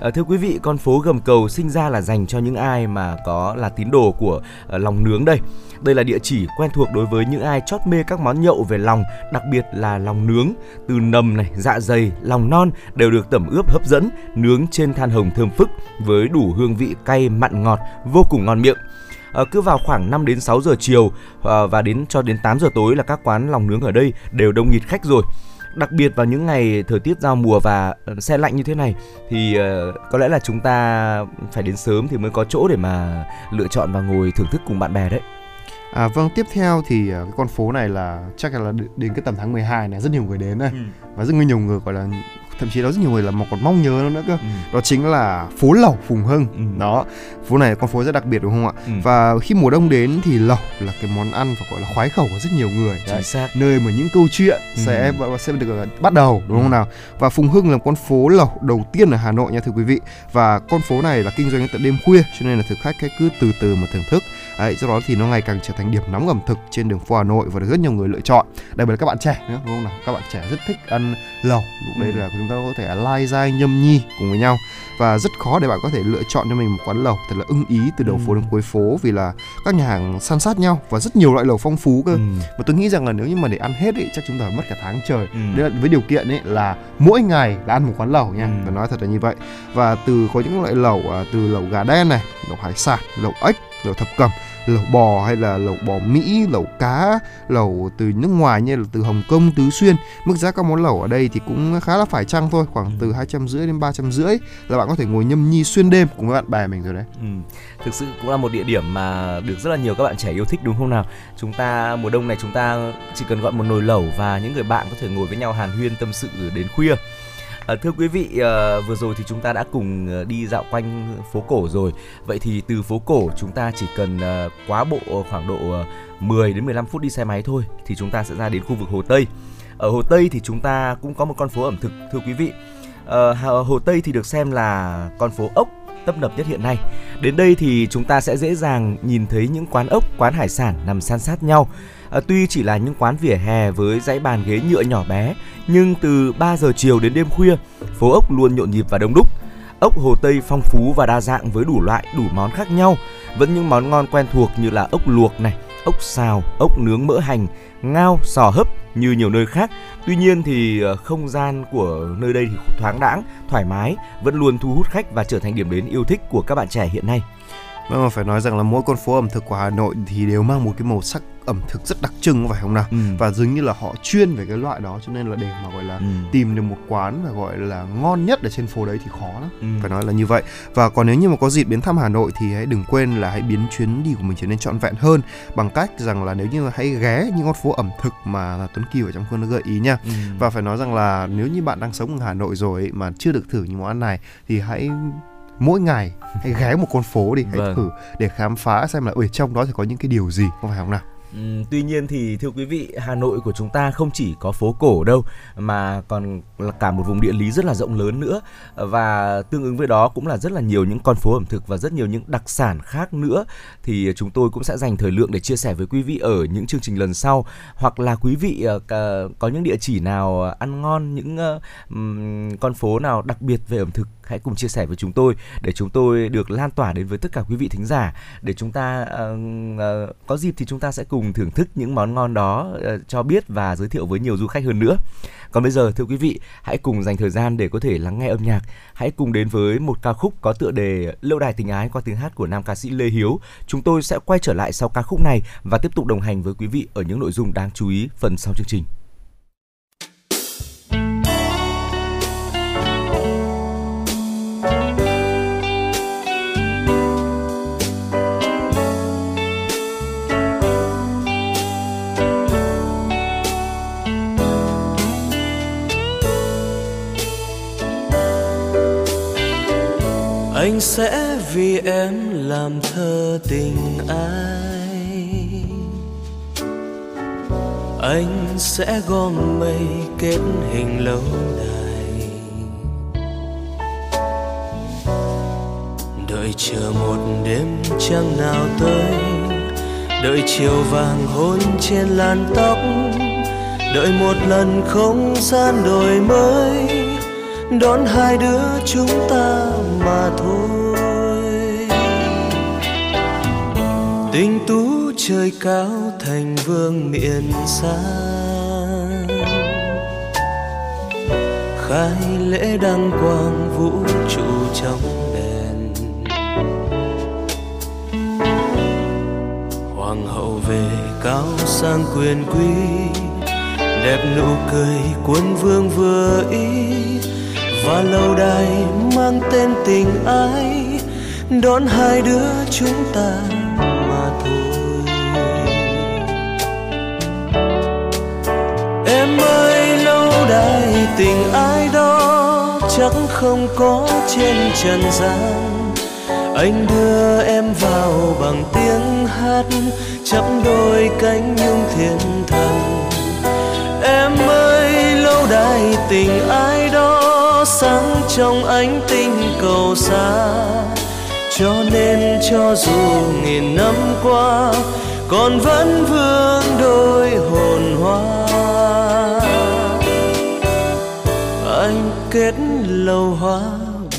À, thưa quý vị, con phố gầm cầu sinh ra là dành cho những ai mà có là tín đồ của à, lòng nướng đây. Đây là địa chỉ quen thuộc đối với những ai chót mê các món nhậu về lòng, đặc biệt là lòng nướng. Từ nầm này, dạ dày, lòng non đều được tẩm ướp hấp dẫn, nướng trên than hồng thơm phức với đủ hương vị cay mặn ngọt, vô cùng ngon miệng. À, cứ vào khoảng 5 đến 6 giờ chiều à, và đến cho đến 8 giờ tối là các quán lòng nướng ở đây đều đông nghịt khách rồi đặc biệt vào những ngày thời tiết giao mùa và xe lạnh như thế này thì uh, có lẽ là chúng ta phải đến sớm thì mới có chỗ để mà lựa chọn và ngồi thưởng thức cùng bạn bè đấy. À, vâng tiếp theo thì cái con phố này là chắc là đến cái tầm tháng 12 này rất nhiều người đến đây ừ. và rất nhiều người gọi là thậm chí đó rất nhiều người là một còn mong nhớ nó nữa cơ ừ. đó chính là phố lẩu phùng hưng ừ. đó phố này con phố rất đặc biệt đúng không ạ ừ. và khi mùa đông đến thì lẩu là cái món ăn và gọi là khoái khẩu của rất nhiều người Chính xác. nơi mà những câu chuyện ừ. sẽ sẽ được bắt đầu đúng không ừ. nào và phùng hưng là con phố lẩu đầu tiên ở hà nội nha thưa quý vị và con phố này là kinh doanh đến tận đêm khuya cho nên là thực khách cứ từ từ mà thưởng thức Đấy, do đó thì nó ngày càng trở thành điểm nóng ẩm thực trên đường phố Hà Nội và được rất nhiều người lựa chọn đặc biệt là các bạn trẻ nữa đúng không nào các bạn trẻ rất thích ăn lẩu lúc đấy ừ. là chúng ta có thể lai dai nhâm nhi cùng với nhau và rất khó để bạn có thể lựa chọn cho mình một quán lẩu thật là ưng ý từ đầu ừ. phố đến cuối phố vì là các nhà hàng san sát nhau và rất nhiều loại lẩu phong phú cơ ừ. và tôi nghĩ rằng là nếu như mà để ăn hết ấy chắc chúng ta phải mất cả tháng trời ừ. Đấy là với điều kiện ấy là mỗi ngày là ăn một quán lẩu nha ừ. và nói thật là như vậy và từ có những loại lẩu à, từ lẩu gà đen này lẩu hải sản lẩu ếch lẩu thập cẩm lẩu bò hay là lẩu bò Mỹ, lẩu cá, lẩu từ nước ngoài như là từ Hồng Kông, Tứ Xuyên. Mức giá các món lẩu ở đây thì cũng khá là phải chăng thôi, khoảng từ hai trăm rưỡi đến ba trăm rưỡi là bạn có thể ngồi nhâm nhi xuyên đêm cùng với bạn bè mình rồi đấy. Ừ. Thực sự cũng là một địa điểm mà được rất là nhiều các bạn trẻ yêu thích đúng không nào? Chúng ta mùa đông này chúng ta chỉ cần gọi một nồi lẩu và những người bạn có thể ngồi với nhau hàn huyên tâm sự đến khuya À, thưa quý vị, à, vừa rồi thì chúng ta đã cùng ờ, đi dạo quanh phố cổ rồi. Vậy thì từ phố cổ chúng ta chỉ cần à, quá bộ khoảng độ 10 đến 15 phút đi xe máy thôi thì chúng ta sẽ ra đến khu vực Hồ Tây. Ở Hồ Tây thì chúng ta cũng có một con phố ẩm thực thưa quý vị. À, Hồ Tây thì được xem là con phố ốc tấp nập nhất hiện nay. Đến đây thì chúng ta sẽ dễ dàng nhìn thấy những quán ốc, quán hải sản nằm san sát nhau. À, tuy chỉ là những quán vỉa hè với dãy bàn ghế nhựa nhỏ bé, nhưng từ 3 giờ chiều đến đêm khuya, phố ốc luôn nhộn nhịp và đông đúc. ốc Hồ Tây phong phú và đa dạng với đủ loại, đủ món khác nhau. Vẫn những món ngon quen thuộc như là ốc luộc này, ốc xào, ốc nướng mỡ hành, ngao, sò hấp như nhiều nơi khác. Tuy nhiên thì ờ, không gian của nơi đây thì thoáng đãng, thoải mái, vẫn luôn thu hút khách và trở thành điểm đến yêu thích của các bạn trẻ hiện nay. Vâng, phải nói rằng là mỗi con phố ẩm thực của Hà Nội thì đều mang một cái màu sắc ẩm thực rất đặc trưng phải không nào? Ừ. Và dường như là họ chuyên về cái loại đó cho nên là để mà gọi là Ừ. tìm được một quán và gọi là ngon nhất ở trên phố đấy thì khó lắm. Ừ. Phải nói là như vậy. Và còn nếu như mà có dịp đến thăm Hà Nội thì hãy đừng quên là hãy biến chuyến đi của mình trở nên trọn vẹn hơn bằng cách rằng là nếu như là hãy ghé những con phố ẩm thực mà là Tuấn Kiều ở trong khuôn nó gợi ý nha. Ừ. Và phải nói rằng là nếu như bạn đang sống ở Hà Nội rồi ấy, mà chưa được thử những món ăn này thì hãy mỗi ngày hãy ghé một con phố đi hãy Vâng. thử để khám phá xem là ở trong đó thì có những cái điều gì không phải không nào? Tuy nhiên thì thưa quý vị, Hà Nội của chúng ta không chỉ có phố cổ đâu mà còn là cả một vùng địa lý rất là rộng lớn nữa. Và tương ứng với đó cũng là rất là nhiều những con phố ẩm thực và rất nhiều những đặc sản khác nữa. Thì chúng tôi cũng sẽ dành thời lượng để chia sẻ với quý vị ở những chương trình lần sau. Hoặc là quý vị ờ, có những địa chỉ nào ăn ngon những ờ, con phố nào đặc biệt về ẩm thực hãy cùng chia sẻ với chúng tôi để chúng tôi được lan tỏa đến với tất cả quý vị thính giả để chúng ta uh, có dịp thì chúng ta sẽ cùng thưởng thức những món ngon đó uh, cho biết và giới thiệu với nhiều du khách hơn nữa. Còn bây giờ thưa quý vị, hãy cùng dành thời gian để có thể lắng nghe âm nhạc. Hãy cùng đến với một ca khúc có tựa đề Lâu đài tình ái qua tiếng hát của nam ca sĩ Lê Hiếu. Chúng tôi sẽ quay trở lại sau ca khúc này và tiếp tục đồng hành với quý vị ở những nội dung đáng chú ý phần sau chương trình. Anh sẽ vì em làm thơ tình ai. Anh sẽ gom mây kết hình lâu đài. Đợi chờ một đêm trăng nào tới, đợi chiều vàng hôn trên làn tóc, đợi một lần không gian đổi mới đón hai đứa chúng ta mà thôi. Tình tú trời cao thành vương miền xa. Khai lễ đăng quang vũ trụ trong đèn. Hoàng hậu về cao sang quyền quý, đẹp nụ cười quân vương vừa ý và lâu đài mang tên tình ái, đón hai đứa chúng ta mà thôi. Em ơi, lâu đài tình ai đó chắc không có trên trần gian. Anh đưa em vào bằng tiếng hát, chắp đôi cánh nhung thiên thần em ơi, lâu đài tình ai đó sáng trong ánh tinh cầu xa. Cho nên cho dù nghìn năm qua, còn vẫn vương đôi hồn hoa. Anh kết lâu hoa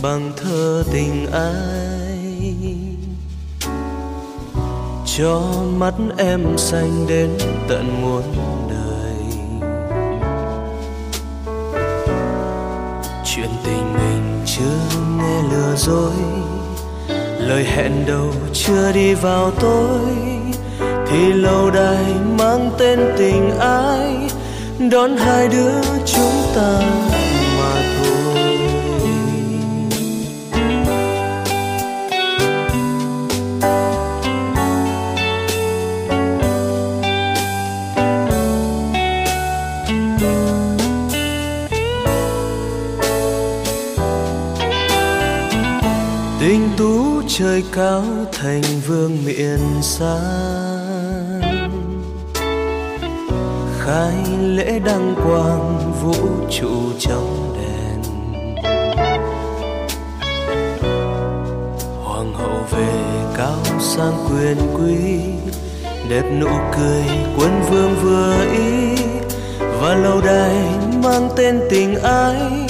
bằng thơ tình ai. Cho mắt em xanh đến tận muôn lừa dối. Lời hẹn đầu chưa đi vào tôi thì lâu đài mang tên tình ai đón hai đứa chúng ta. Trời cao thành vương miền xa khai lễ đăng quang vũ trụ trong đèn. Hoàng hậu về cao sang quyền quý, đẹp nụ cười quân vương vừa ý. Và lâu đài mang tên tình ái,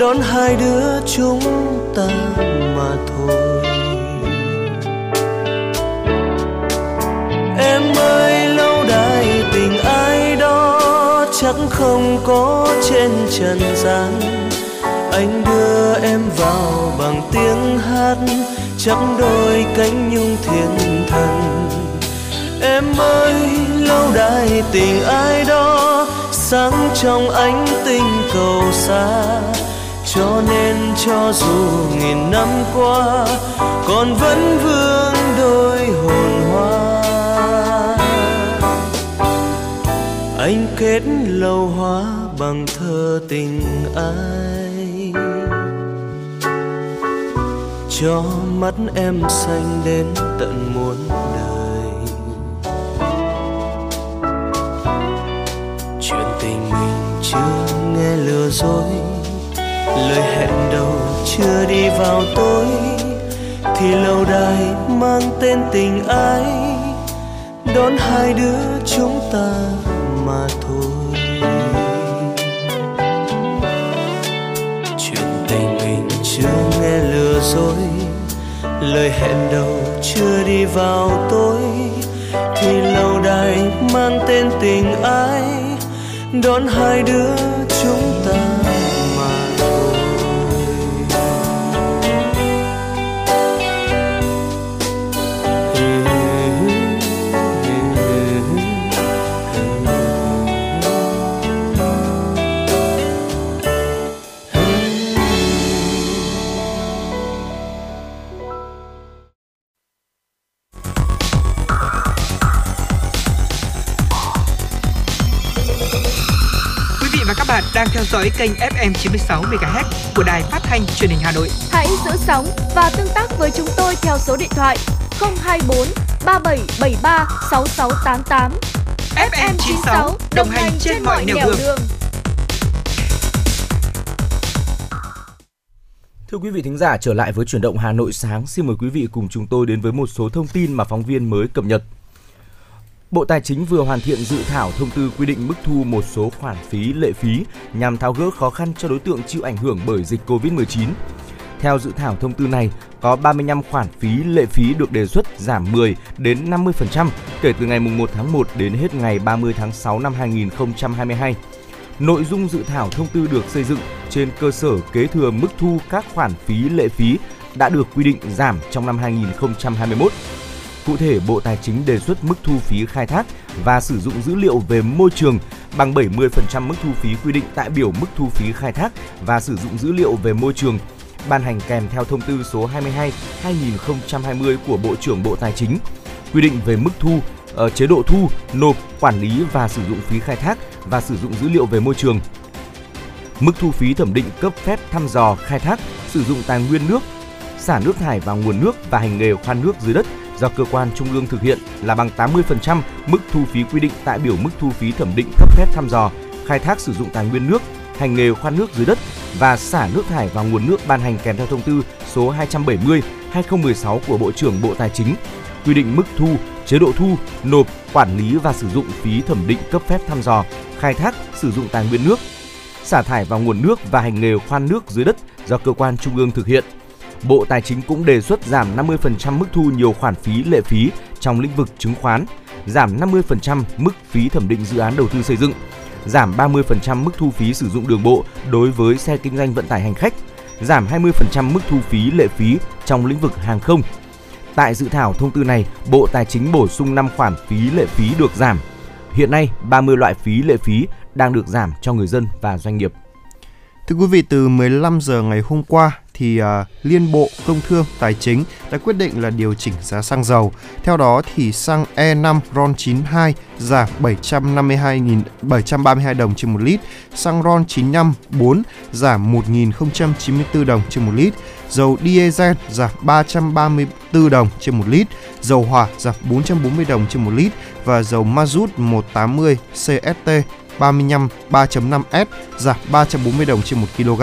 đón hai đứa chúng ta mà thôi. Em ơi lâu đài tình ai đó chắc không có trên trần gian. Anh đưa em vào bằng tiếng hát chắc đôi cánh nhung thiên thần. Em ơi, lâu đài tình ai đó sáng trong ánh tinh cầu xa. Cho nên cho dù nghìn năm qua, còn vẫn vương đôi hồn hoa. Anh kết lâu hoa bằng thơ tình ai? Cho mắt em xanh đến tận muôn đời. Chuyện tình mình chưa nghe lừa dối. Lời hẹn đầu chưa đi vào tối. Thì lâu đài mang tên tình ai? Đón hai đứa chúng ta mà thôi. Chuyện tình mình chưa nghe lừa dối, lời hẹn đầu chưa đi vào tối. Thì lâu đài mang tên tình ai đón hai đứa chúng dõi kênh FM 96 MHz của đài phát thanh truyền hình Hà Nội. Hãy giữ sóng và tương tác với chúng tôi theo số điện thoại 024 3773 6688. FM 96 đồng hành trên mọi nẻo đường. Thưa quý vị thính giả, trở lại với chuyển động Hà Nội sáng, xin mời quý vị cùng chúng tôi đến với một số thông tin mà phóng viên mới cập nhật. Bộ Tài chính vừa hoàn thiện dự thảo thông tư quy định mức thu một số khoản phí lệ phí nhằm tháo gỡ khó khăn cho đối tượng chịu ảnh hưởng bởi dịch Covid-19. Theo dự thảo thông tư này, có 35 khoản phí lệ phí được đề xuất giảm 10 đến 50% kể từ ngày 1 tháng 1 đến hết ngày 30 tháng 6 năm 2022. Nội dung dự thảo thông tư được xây dựng trên cơ sở kế thừa mức thu các khoản phí lệ phí đã được quy định giảm trong năm 2021. Cụ thể, Bộ Tài chính đề xuất mức thu phí khai thác và sử dụng dữ liệu về môi trường bằng 70% mức thu phí quy định tại biểu mức thu phí khai thác và sử dụng dữ liệu về môi trường ban hành kèm theo thông tư số 22/2020 của Bộ trưởng Bộ Tài chính quy định về mức thu, ở chế độ thu, nộp, quản lý và sử dụng phí khai thác và sử dụng dữ liệu về môi trường. Mức thu phí thẩm định cấp phép thăm dò, khai thác, sử dụng tài nguyên nước, xả nước thải vào nguồn nước và hành nghề khoan nước dưới đất do cơ quan trung ương thực hiện là bằng 80% mức thu phí quy định tại biểu mức thu phí thẩm định cấp phép thăm dò, khai thác sử dụng tài nguyên nước, hành nghề khoan nước dưới đất và xả nước thải vào nguồn nước ban hành kèm theo thông tư số 270/2016 của Bộ trưởng Bộ Tài chính quy định mức thu, chế độ thu, nộp, quản lý và sử dụng phí thẩm định cấp phép thăm dò, khai thác, sử dụng tài nguyên nước, xả thải vào nguồn nước và hành nghề khoan nước dưới đất do cơ quan trung ương thực hiện. Bộ Tài chính cũng đề xuất giảm 50% mức thu nhiều khoản phí lệ phí trong lĩnh vực chứng khoán, giảm 50% mức phí thẩm định dự án đầu tư xây dựng, giảm 30% mức thu phí sử dụng đường bộ đối với xe kinh doanh vận tải hành khách, giảm 20% mức thu phí lệ phí trong lĩnh vực hàng không. Tại dự thảo thông tư này, Bộ Tài chính bổ sung 5 khoản phí lệ phí được giảm. Hiện nay, 30 loại phí lệ phí đang được giảm cho người dân và doanh nghiệp. Thưa quý vị, từ 15 giờ ngày hôm qua thì uh, Liên Bộ Công Thương Tài chính đã quyết định là điều chỉnh giá xăng dầu. Theo đó thì xăng E5 RON92 giảm 752.732 đồng trên một lít, xăng RON95 4 giảm 1.094 đồng trên một lít, dầu diesel giảm 334 đồng trên một lít, dầu hỏa giảm 440 đồng trên một lít và dầu mazut 180 CST 35 3.5S giảm 340 đồng trên 1 kg.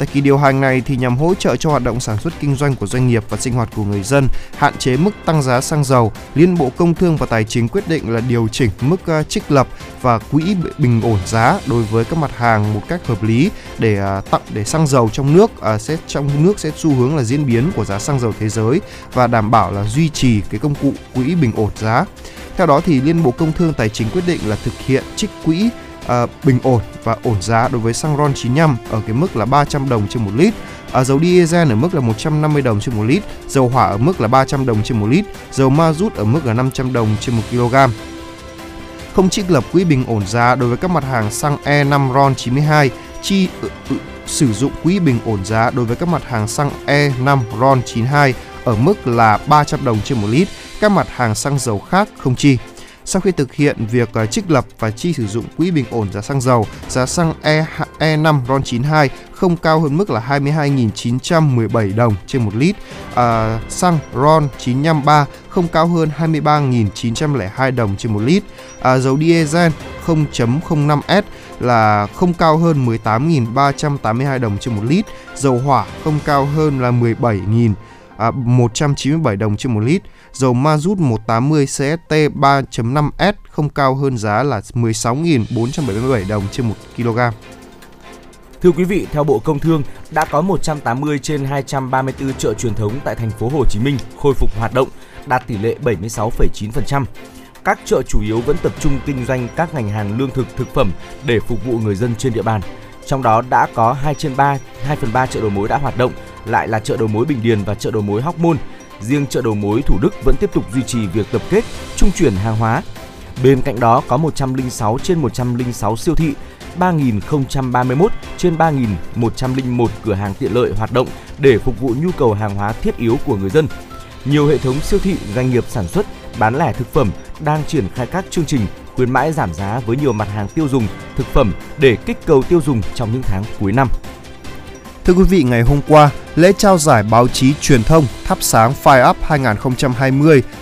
Tại kỳ điều hành này thì nhằm hỗ trợ cho hoạt động sản xuất kinh doanh của doanh nghiệp và sinh hoạt của người dân, hạn chế mức tăng giá xăng dầu, Liên Bộ Công Thương và Tài chính quyết định là điều chỉnh mức à, trích lập và quỹ bình ổn giá đối với các mặt hàng một cách hợp lý để à, tặng để xăng dầu trong nước à, sẽ trong nước sẽ xu hướng là diễn biến của giá xăng dầu thế giới và đảm bảo là duy trì cái công cụ quỹ bình ổn giá. Theo đó thì Liên Bộ Công Thương Tài chính quyết định là thực hiện trích quỹ à, bình ổn và ổn giá đối với xăng RON 95 ở cái mức là 300 đồng trên một lít, à, dầu diesel ở mức là 150 đồng trên một lít, dầu hỏa ở mức là 300 đồng trên một lít, dầu ma rút ở mức là 500 đồng trên một kg. Không trích lập quỹ bình ổn giá đối với các mặt hàng xăng E5 RON 92, chi ừ, ừ, sử dụng quỹ bình ổn giá đối với các mặt hàng xăng E5 RON 92 ở mức là 300 đồng trên một lít, các mặt hàng xăng dầu khác không chi. Sau khi thực hiện việc à, trích lập và chi sử dụng quỹ bình ổn giá xăng dầu, giá xăng E E5 RON 92 không cao hơn mức là 22.917 đồng trên một lít. À, xăng RON 953 không cao hơn 23.902 đồng trên một lít. À, dầu diesel 0.05S là không cao hơn 18.382 đồng trên một lít. Dầu hỏa không cao hơn là 17.000 à, 197 đồng trên một lít. Dầu Mazut 180 CST 3.5S không cao hơn giá là 16.477 đồng trên 1 kg. Thưa quý vị, theo Bộ Công Thương, đã có 180 trên 234 chợ truyền thống tại thành phố Hồ Chí Minh khôi phục hoạt động, đạt tỷ lệ 76,9%. Các chợ chủ yếu vẫn tập trung kinh doanh các ngành hàng lương thực, thực phẩm để phục vụ người dân trên địa bàn. Trong đó đã có 2 trên 3, 2 phần 3 chợ đầu mối đã hoạt động, lại là chợ đầu mối Bình Điền và chợ đầu mối Hóc Môn. Riêng chợ đầu mối Thủ Đức vẫn tiếp tục duy trì việc tập kết, trung chuyển hàng hóa. Bên cạnh đó có 106 trên 106 siêu thị, 3.031 trên 3.101 cửa hàng tiện lợi hoạt động để phục vụ nhu cầu hàng hóa thiết yếu của người dân. Nhiều hệ thống siêu thị, doanh nghiệp sản xuất, bán lẻ thực phẩm đang triển khai các chương trình khuyến mãi giảm giá với nhiều mặt hàng tiêu dùng, thực phẩm để kích cầu tiêu dùng trong những tháng cuối năm. Thưa quý vị, ngày hôm qua, lễ trao giải báo chí truyền thông Thắp sáng Fire Up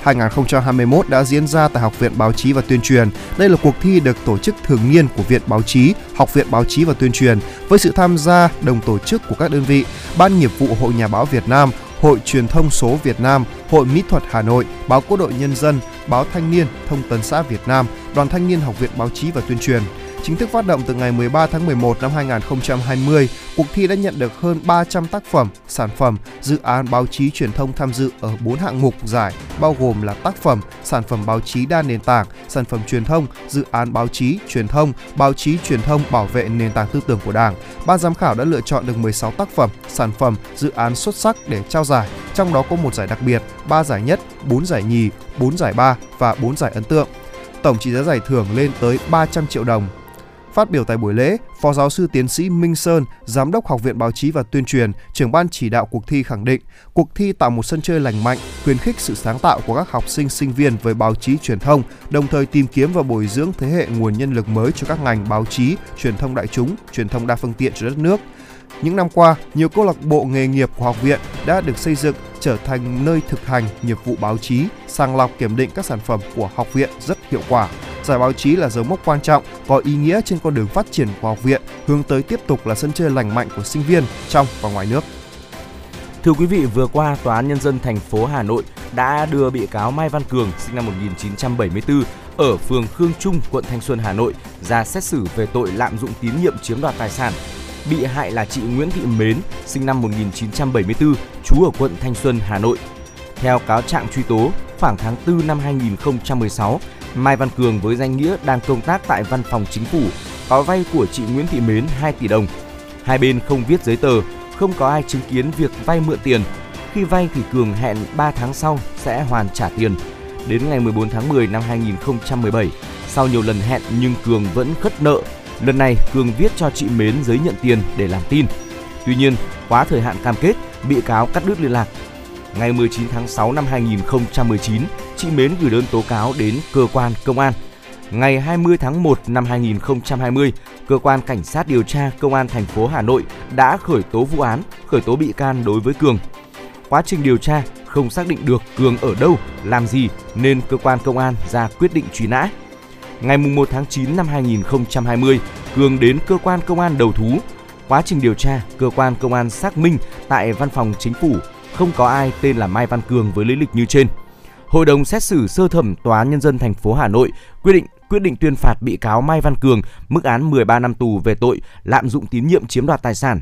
2020-2021 đã diễn ra tại Học viện Báo chí và Tuyên truyền. Đây là cuộc thi được tổ chức thường niên của Viện Báo chí, Học viện Báo chí và Tuyên truyền với sự tham gia đồng tổ chức của các đơn vị, Ban nghiệp vụ Hội Nhà báo Việt Nam, Hội Truyền thông số Việt Nam, Hội Mỹ thuật Hà Nội, Báo Quốc đội Nhân dân, Báo Thanh niên, Thông tấn xã Việt Nam, Đoàn Thanh niên Học viện Báo chí và Tuyên truyền. Chính thức phát động từ ngày 13 tháng 11 năm 2020, cuộc thi đã nhận được hơn 300 tác phẩm, sản phẩm, dự án báo chí truyền thông tham dự ở 4 hạng mục giải, bao gồm là tác phẩm, sản phẩm báo chí đa nền tảng, sản phẩm truyền thông, dự án báo chí, truyền thông, báo chí truyền thông bảo vệ nền tảng tư tưởng của Đảng. Ban giám khảo đã lựa chọn được 16 tác phẩm, sản phẩm, dự án xuất sắc để trao giải, trong đó có một giải đặc biệt, 3 giải nhất, 4 giải nhì, 4 giải ba và 4 giải ấn tượng. Tổng trị giá giải thưởng lên tới 300 triệu đồng. Phát biểu tại buổi lễ, Phó giáo sư tiến sĩ Minh Sơn, Giám đốc Học viện Báo chí và Tuyên truyền, trưởng ban chỉ đạo cuộc thi khẳng định, cuộc thi tạo một sân chơi lành mạnh, khuyến khích sự sáng tạo của các học sinh sinh viên với báo chí truyền thông, đồng thời tìm kiếm và bồi dưỡng thế hệ nguồn nhân lực mới cho các ngành báo chí, truyền thông đại chúng, truyền thông đa phương tiện cho đất nước. Những năm qua, nhiều câu lạc bộ nghề nghiệp của học viện đã được xây dựng trở thành nơi thực hành nghiệp vụ báo chí, sàng lọc kiểm định các sản phẩm của học viện rất hiệu quả. Giải báo chí là dấu mốc quan trọng, có ý nghĩa trên con đường phát triển của học viện, hướng tới tiếp tục là sân chơi lành mạnh của sinh viên trong và ngoài nước. Thưa quý vị, vừa qua Tòa án Nhân dân thành phố Hà Nội đã đưa bị cáo Mai Văn Cường sinh năm 1974 ở phường Khương Trung, quận Thanh Xuân, Hà Nội ra xét xử về tội lạm dụng tín nhiệm chiếm đoạt tài sản. Bị hại là chị Nguyễn Thị Mến, sinh năm 1974, trú ở quận Thanh Xuân, Hà Nội. Theo cáo trạng truy tố, khoảng tháng 4 năm 2016, Mai Văn Cường với danh nghĩa đang công tác tại văn phòng chính phủ có vay của chị Nguyễn Thị Mến 2 tỷ đồng. Hai bên không viết giấy tờ, không có ai chứng kiến việc vay mượn tiền. Khi vay thì Cường hẹn 3 tháng sau sẽ hoàn trả tiền. Đến ngày 14 tháng 10 năm 2017, sau nhiều lần hẹn nhưng Cường vẫn khất nợ. Lần này Cường viết cho chị Mến giấy nhận tiền để làm tin. Tuy nhiên, quá thời hạn cam kết, bị cáo cắt đứt liên lạc. Ngày 19 tháng 6 năm 2019, chị Mến gửi đơn tố cáo đến cơ quan công an. Ngày 20 tháng 1 năm 2020, cơ quan cảnh sát điều tra công an thành phố Hà Nội đã khởi tố vụ án, khởi tố bị can đối với Cường. Quá trình điều tra không xác định được Cường ở đâu, làm gì nên cơ quan công an ra quyết định truy nã. Ngày 1 tháng 9 năm 2020, Cường đến cơ quan công an đầu thú. Quá trình điều tra, cơ quan công an xác minh tại văn phòng chính phủ không có ai tên là Mai Văn Cường với lý lịch như trên. Hội đồng xét xử sơ thẩm Tòa án nhân dân thành phố Hà Nội quyết định quyết định tuyên phạt bị cáo Mai Văn Cường mức án 13 năm tù về tội lạm dụng tín nhiệm chiếm đoạt tài sản.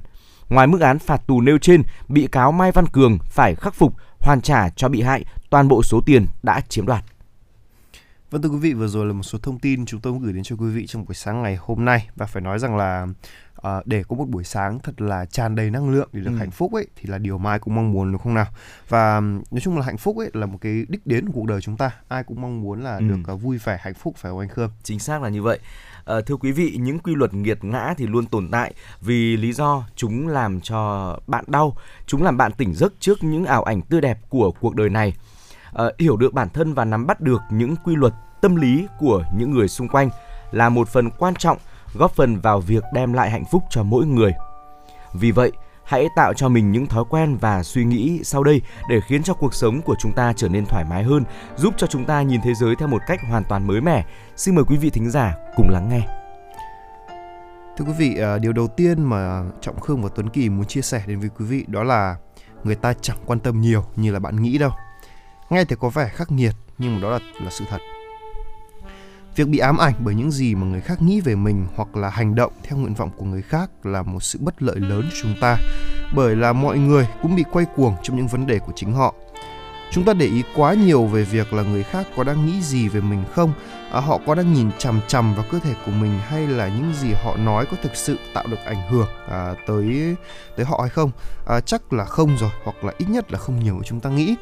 Ngoài mức án phạt tù nêu trên, bị cáo Mai Văn Cường phải khắc phục hoàn trả cho bị hại toàn bộ số tiền đã chiếm đoạt. Vâng thưa quý vị, vừa rồi là một số thông tin chúng tôi gửi đến cho quý vị trong buổi sáng ngày hôm nay và phải nói rằng là à, để có một buổi sáng thật là tràn đầy năng lượng để được ừ. hạnh phúc ấy thì là điều mà ai cũng mong muốn đúng không nào? Và nói chung là hạnh phúc ấy là một cái đích đến của cuộc đời chúng ta. Ai cũng mong muốn là ừ. được uh, vui vẻ hạnh phúc phải không anh Khương? Chính xác là như vậy. À, thưa quý vị những quy luật nghiệt ngã thì luôn tồn tại vì lý do chúng làm cho bạn đau chúng làm bạn tỉnh giấc trước những ảo ảnh tươi đẹp của cuộc đời này. À, hiểu được bản thân và nắm bắt được những quy luật tâm lý của những người xung quanh là một phần quan trọng góp phần vào việc đem lại hạnh phúc cho mỗi người. Vì vậy, hãy tạo cho mình những thói quen và suy nghĩ sau đây để khiến cho cuộc sống của chúng ta trở nên thoải mái hơn, giúp cho chúng ta nhìn thế giới theo một cách hoàn toàn mới mẻ. Xin mời quý vị thính giả cùng lắng nghe. Thưa quý vị, à, điều đầu tiên mà Trọng Khương và Tuấn Kỳ muốn chia sẻ đến với quý vị đó là người ta chẳng quan tâm nhiều như là bạn nghĩ đâu. Nghe thì có vẻ khắc nghiệt nhưng mà đó là là sự thật. Việc bị ám ảnh bởi những gì mà người khác nghĩ về mình hoặc là hành động theo nguyện vọng của người khác là một sự bất lợi lớn cho chúng ta, bởi là mọi người cũng bị quay cuồng trong những vấn đề của chính họ. Chúng ta để ý quá nhiều về việc là người khác có đang nghĩ gì về mình không, à, họ có đang nhìn chằm chằm vào cơ thể của mình hay là những gì họ nói có thực sự tạo được ảnh hưởng à, tới tới họ hay không? À, chắc là không rồi, hoặc là ít nhất là không nhiều chúng ta nghĩ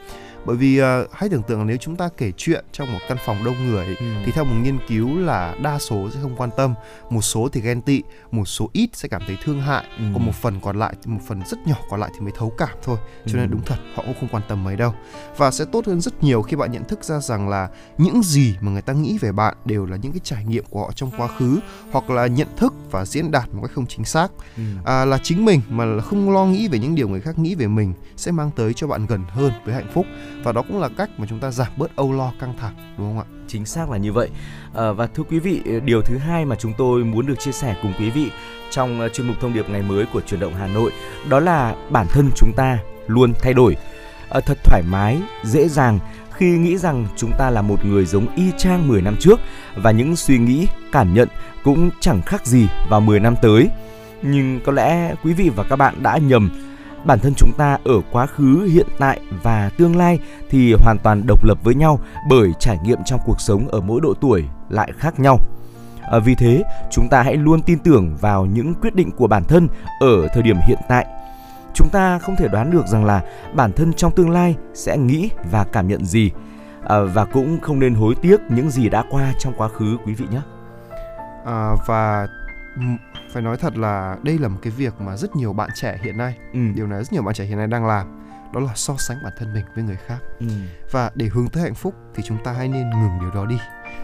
bởi vì uh, hãy tưởng tượng là nếu chúng ta kể chuyện trong một căn phòng đông người ừ. thì theo một nghiên cứu là đa số sẽ không quan tâm một số thì ghen tị một số ít sẽ cảm thấy thương hại ừ. còn một phần còn lại một phần rất nhỏ còn lại thì mới thấu cảm thôi cho nên ừ. đúng thật họ cũng không quan tâm mấy đâu và sẽ tốt hơn rất nhiều khi bạn nhận thức ra rằng là những gì mà người ta nghĩ về bạn đều là những cái trải nghiệm của họ trong quá khứ hoặc là nhận thức và diễn đạt một cách không chính xác ừ. à, là chính mình mà là không lo nghĩ về những điều người khác nghĩ về mình sẽ mang tới cho bạn gần hơn với hạnh phúc và đó cũng là cách mà chúng ta giảm bớt âu lo căng thẳng đúng không ạ? Chính xác là như vậy. À, và thưa quý vị điều thứ hai mà chúng tôi muốn được chia sẻ cùng quý vị trong à, chuyên mục thông điệp ngày mới của truyền động Hà Nội đó là bản thân chúng ta luôn thay đổi. À, thật thoải mái dễ dàng khi nghĩ rằng chúng ta là một người giống y chang 10 năm trước và những suy nghĩ, cảm nhận cũng chẳng khác gì vào 10 năm tới. Nhưng có lẽ quý vị và các bạn đã nhầm bản thân chúng ta ở quá khứ, hiện tại và tương lai thì hoàn toàn độc lập với nhau bởi trải nghiệm trong cuộc sống ở mỗi độ tuổi lại khác nhau. À, vì thế, chúng ta hãy luôn tin tưởng vào những quyết định của bản thân ở thời điểm hiện tại. Chúng ta không thể đoán được rằng là bản thân trong tương lai sẽ nghĩ và cảm nhận gì à, và cũng không nên hối tiếc những gì đã qua trong quá khứ quý vị nhé. À, và phải nói thật là đây là một cái việc mà rất nhiều bạn trẻ hiện nay ừ. điều này rất nhiều bạn trẻ hiện nay đang làm đó là so sánh bản thân mình với người khác ừ. và để hướng tới hạnh phúc thì chúng ta hãy nên ngừng điều đó đi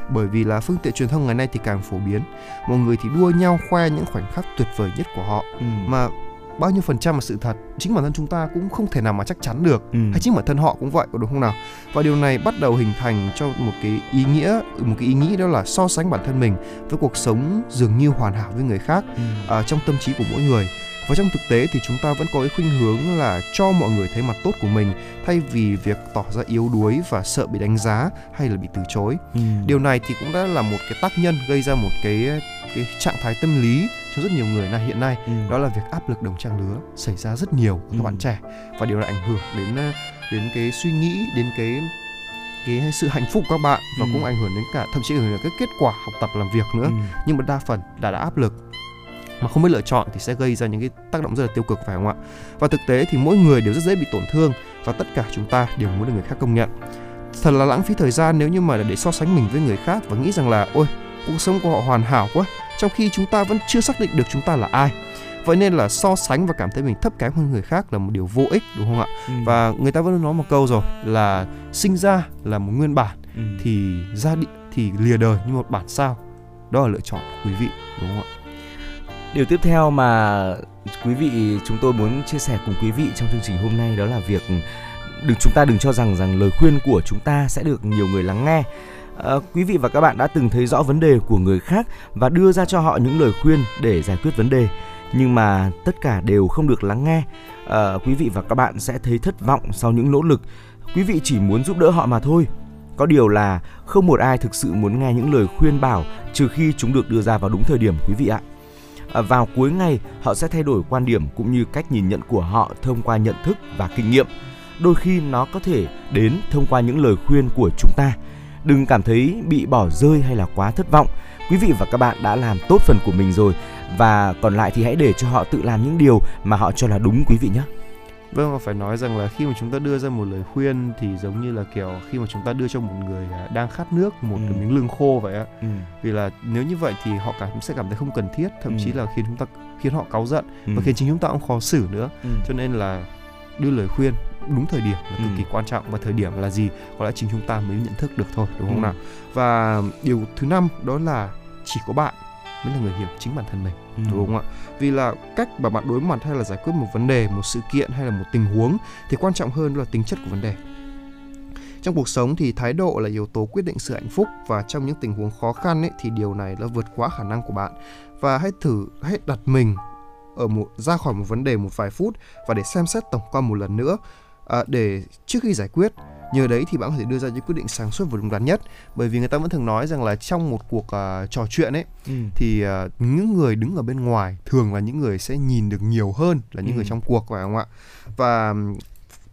bởi vì là phương tiện truyền thông ngày nay thì càng phổ biến mọi người thì đua nhau khoe những khoảnh khắc tuyệt vời nhất của họ ừ. mà bao nhiêu phần trăm là sự thật chính bản thân chúng ta cũng không thể nào mà chắc chắn được ừ. hay chính bản thân họ cũng vậy có đúng không nào và điều này bắt đầu hình thành cho một cái ý nghĩa một cái ý nghĩ đó là so sánh bản thân mình với cuộc sống dường như hoàn hảo với người khác ừ. à, trong tâm trí của mỗi người và trong thực tế thì chúng ta vẫn có cái khuynh hướng là cho mọi người thấy mặt tốt của mình thay vì việc tỏ ra yếu đuối và sợ bị đánh giá hay là bị từ chối. Ừ. Điều này thì cũng đã là một cái tác nhân gây ra một cái cái trạng thái tâm lý cho rất nhiều người này hiện nay ừ. đó là việc áp lực đồng trang lứa xảy ra rất nhiều ở các ừ. bạn trẻ và điều này ảnh hưởng đến đến cái suy nghĩ đến cái cái sự hạnh phúc của các bạn và ừ. cũng ảnh hưởng đến cả thậm chí ảnh hưởng đến cái kết quả học tập làm việc nữa ừ. nhưng mà đa phần là đã áp lực mà không biết lựa chọn thì sẽ gây ra những cái tác động rất là tiêu cực phải không ạ và thực tế thì mỗi người đều rất dễ bị tổn thương và tất cả chúng ta đều muốn được người khác công nhận thật là lãng phí thời gian nếu như mà để so sánh mình với người khác và nghĩ rằng là ôi cuộc sống của họ hoàn hảo quá trong khi chúng ta vẫn chưa xác định được chúng ta là ai vậy nên là so sánh và cảm thấy mình thấp kém hơn người khác là một điều vô ích đúng không ạ ừ. và người ta vẫn nói một câu rồi là sinh ra là một nguyên bản ừ. thì ra đi thì lìa đời như một bản sao đó là lựa chọn của quý vị đúng không ạ Điều tiếp theo mà quý vị chúng tôi muốn chia sẻ cùng quý vị trong chương trình hôm nay đó là việc đừng chúng ta đừng cho rằng rằng lời khuyên của chúng ta sẽ được nhiều người lắng nghe. À, quý vị và các bạn đã từng thấy rõ vấn đề của người khác và đưa ra cho họ những lời khuyên để giải quyết vấn đề. nhưng mà tất cả đều không được lắng nghe. À, quý vị và các bạn sẽ thấy thất vọng sau những nỗ lực. Quý vị chỉ muốn giúp đỡ họ mà thôi. Có điều là không một ai thực sự muốn nghe những lời khuyên bảo trừ khi chúng được đưa ra vào đúng thời điểm quý vị ạ. À, vào cuối ngày họ sẽ thay đổi quan điểm cũng như cách nhìn nhận của họ thông qua nhận thức và kinh nghiệm. Đôi khi nó có thể đến thông qua những lời khuyên của chúng ta đừng cảm thấy bị bỏ rơi hay là quá thất vọng quý vị và các bạn đã làm tốt phần của mình rồi và còn lại thì hãy để cho họ tự làm những điều mà họ cho là đúng quý vị nhé Vâng, và phải nói rằng là khi mà chúng ta đưa ra một lời khuyên thì giống như là kiểu khi mà chúng ta đưa cho một người à, đang khát nước một ừ. miếng lương khô vậy á. Ừ. Vì là nếu như vậy thì họ cảm sẽ cảm thấy không cần thiết, thậm ừ. chí là khiến chúng ta khiến họ cáu giận ừ. và khiến chính chúng ta cũng khó xử nữa. Ừ. Cho nên là đưa lời khuyên đúng thời điểm là cực ừ. kỳ quan trọng và thời điểm là gì có lẽ chính chúng ta mới nhận thức được thôi đúng không ừ. nào và điều thứ năm đó là chỉ có bạn mới là người hiểu chính bản thân mình ừ. đúng không ạ vì là cách mà bạn đối mặt hay là giải quyết một vấn đề một sự kiện hay là một tình huống thì quan trọng hơn là tính chất của vấn đề trong cuộc sống thì thái độ là yếu tố quyết định sự hạnh phúc và trong những tình huống khó khăn ấy, thì điều này đã vượt quá khả năng của bạn và hãy thử hãy đặt mình ở một ra khỏi một vấn đề một vài phút và để xem xét tổng quan một lần nữa à, để trước khi giải quyết nhờ đấy thì bạn có thể đưa ra những quyết định sáng suốt và đúng đắn nhất bởi vì người ta vẫn thường nói rằng là trong một cuộc uh, trò chuyện ấy ừ. thì uh, những người đứng ở bên ngoài thường là những người sẽ nhìn được nhiều hơn là những ừ. người trong cuộc phải không ạ và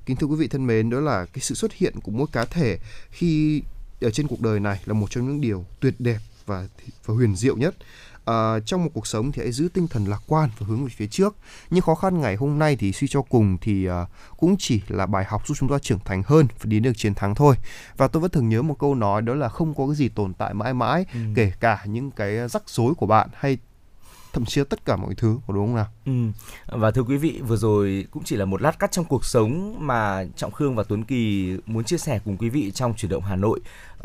kính thưa quý vị thân mến đó là cái sự xuất hiện của mỗi cá thể khi ở trên cuộc đời này là một trong những điều tuyệt đẹp và và huyền diệu nhất à, trong một cuộc sống thì hãy giữ tinh thần lạc quan và hướng về phía trước nhưng khó khăn ngày hôm nay thì suy cho cùng thì uh, cũng chỉ là bài học giúp chúng ta trưởng thành hơn và đến được chiến thắng thôi và tôi vẫn thường nhớ một câu nói đó là không có cái gì tồn tại mãi mãi ừ. kể cả những cái rắc rối của bạn hay thậm chí tất cả mọi thứ đúng không nào? Ừ. Và thưa quý vị, vừa rồi cũng chỉ là một lát cắt trong cuộc sống mà Trọng Khương và Tuấn Kỳ muốn chia sẻ cùng quý vị trong chuyển động Hà Nội.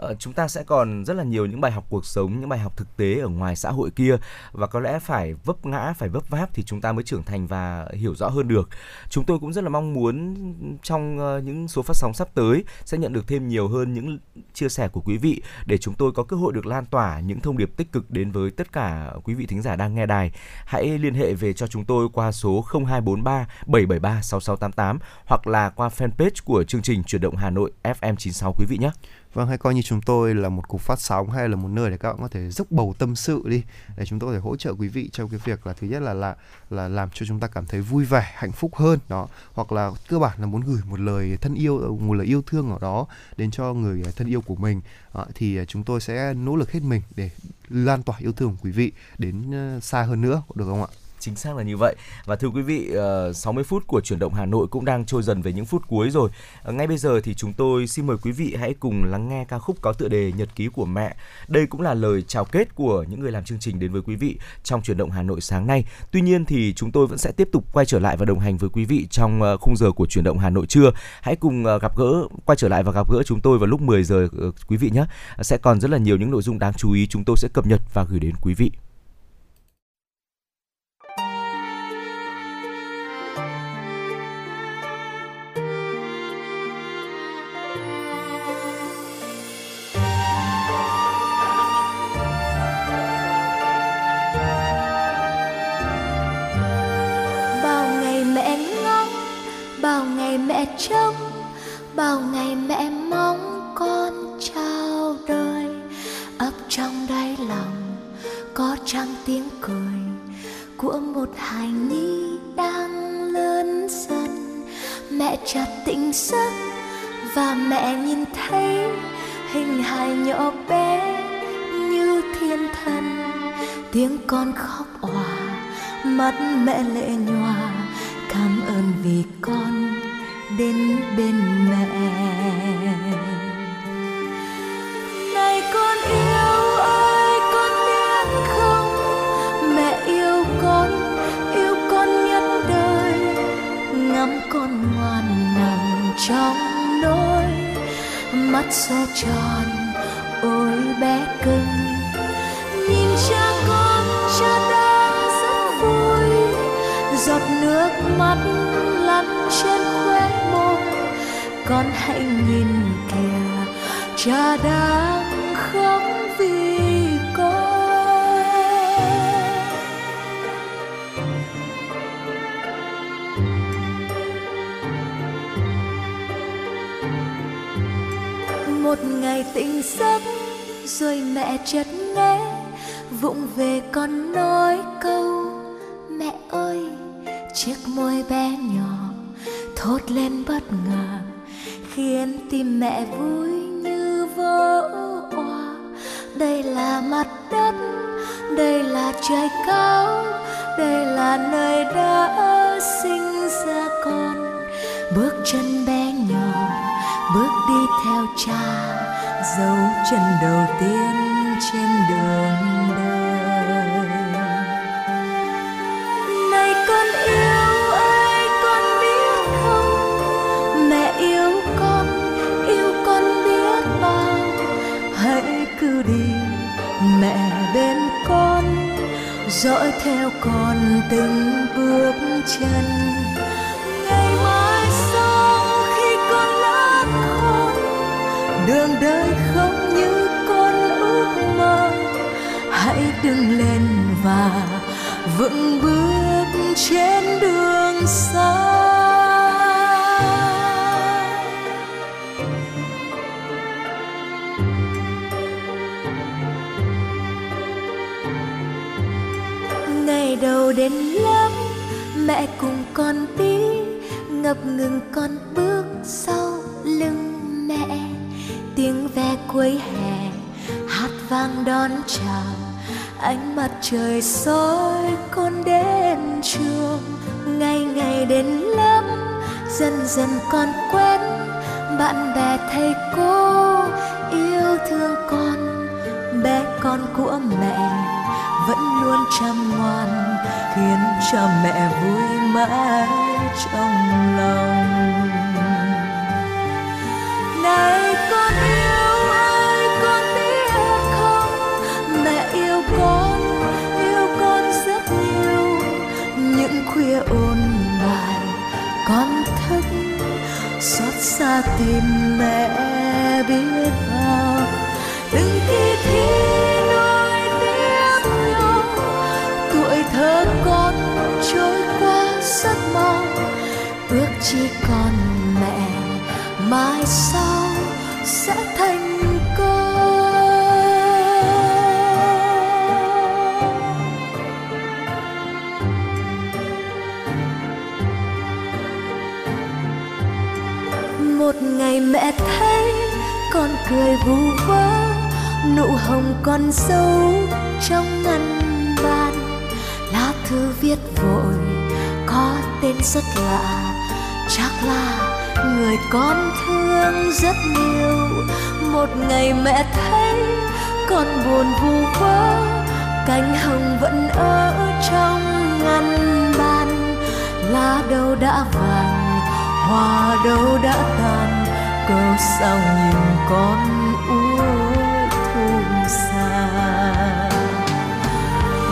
Uh, chúng ta sẽ còn rất là nhiều những bài học cuộc sống những bài học thực tế ở ngoài xã hội kia. Và có lẽ phải vấp ngã phải vấp váp thì chúng ta mới trưởng thành và hiểu rõ hơn được. Chúng tôi cũng rất là mong muốn trong ờ, những số phát sóng sắp tới sẽ nhận được thêm nhiều hơn những chia sẻ của quý vị để chúng tôi có cơ hội được lan tỏa những thông điệp tích cực đến với tất cả quý vị thính giả đang nghe đài. Hãy liên hệ về cho chúng tôi tôi qua số 0243 773 6688 hoặc là qua fanpage của chương trình chuyển động Hà Nội FM96 quý vị nhé. Vâng, hãy coi như chúng tôi là một cục phát sóng hay là một nơi để các bạn có thể dốc bầu tâm sự đi để chúng tôi có thể hỗ trợ quý vị trong cái việc là thứ nhất là là là làm cho chúng ta cảm thấy vui vẻ, hạnh phúc hơn đó, hoặc là cơ bản là muốn gửi một lời thân yêu, một lời yêu thương ở đó đến cho người thân yêu của mình đó, thì chúng tôi sẽ nỗ lực hết mình để lan tỏa yêu thương của quý vị đến ờ, xa hơn nữa, được không ạ? Chính xác là như vậy. Và thưa quý vị ờ, 60 phút của chuyển động Hà Nội cũng đang trôi dần về những phút cuối rồi. Ờ, ngay bây giờ thì chúng tôi xin mời quý vị hãy cùng lắng nghe ca khúc có tựa đề Nhật ký của mẹ. Đây cũng là lời chào kết của những người làm chương trình đến với quý vị trong chuyển động Hà Nội sáng nay. Tuy nhiên thì chúng tôi vẫn sẽ tiếp tục quay trở lại và đồng hành với quý vị trong ờ, khung giờ của chuyển động Hà Nội trưa. Hãy cùng gặp gỡ, quay trở lại và gặp gỡ chúng tôi vào lúc 10 giờ quý vị nhé. Sẽ còn rất là nhiều những nội dung đáng chú ý chúng tôi sẽ cập nhật và gửi đến quý vị. Vào ngày mẹ mong con trao đời, ấp trong đáy lòng có trăng tiếng cười của một hài nhi đang lớn dần. Mẹ chợt tỉnh giấc và mẹ nhìn thấy hình hài nhỏ bé như thiên thần. Tiếng con khóc òa, mắt mẹ lệ nhòa, cảm ơn vì con đến bên mẹ. Này con yêu ơi, con biết không? Mẹ yêu con yêu con nhất đời. Ngắm con ngoan nằm trong nỗi mắt sao tròn, ôi bé cưng. Nhìn cha con cha đang rất vui, giọt nước mắt con hãy nhìn kìa, cha đang khóc vì con. Một ngày tỉnh giấc, rồi mẹ chợt nghe, vụng về con nói câu, mẹ ơi, chiếc môi bé nhỏ thốt lên bất ngờ tìm mẹ vui như vỡ òa. Đây là mặt đất, đây là trời cao, đây là nơi đã sinh ra con. Bước chân bé nhỏ, bước đi theo cha, dấu chân đầu tiên trên đường dõi theo con từng bước chân. Ngày mai sau khi con lớn khôn đường đời không như con ước mơ. Hãy đứng lên và vững bước trên đường xa. Trời soi con đến trường, ngày ngày đến lớp, dần dần con quen, bạn bè, thầy cô xót xa tìm mẹ biết bao. Từng khi thi nối tiếp nhau, tuổi thơ con trôi qua rất mau ước chỉ còn mẹ, mai sau sẽ thành một ngày mẹ thấy con cười vu vơ, nụ hồng còn sâu trong ngăn bàn. Lá thư viết vội, có tên rất lạ, chắc là người con thương rất nhiều. Một ngày mẹ thấy con buồn vu vơ, cánh hồng vẫn ở trong ngăn bàn. Lá đâu đã vàng, hoa đâu đã tàn câu sao nhìn con úa thương xa.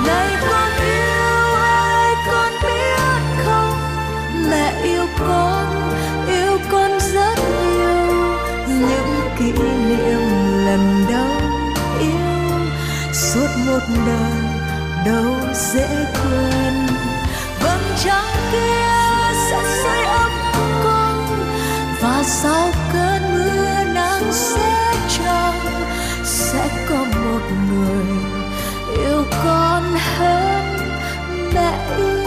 Này con yêu ai con biết không? Mẹ yêu con yêu con rất nhiều. Những kỷ niệm lần đầu yêu, suốt một đời đâu dễ quên. Vầng trăng kia sau cơn mưa nắng sẽ trong sẽ có một người yêu con hơn mẹ yêu.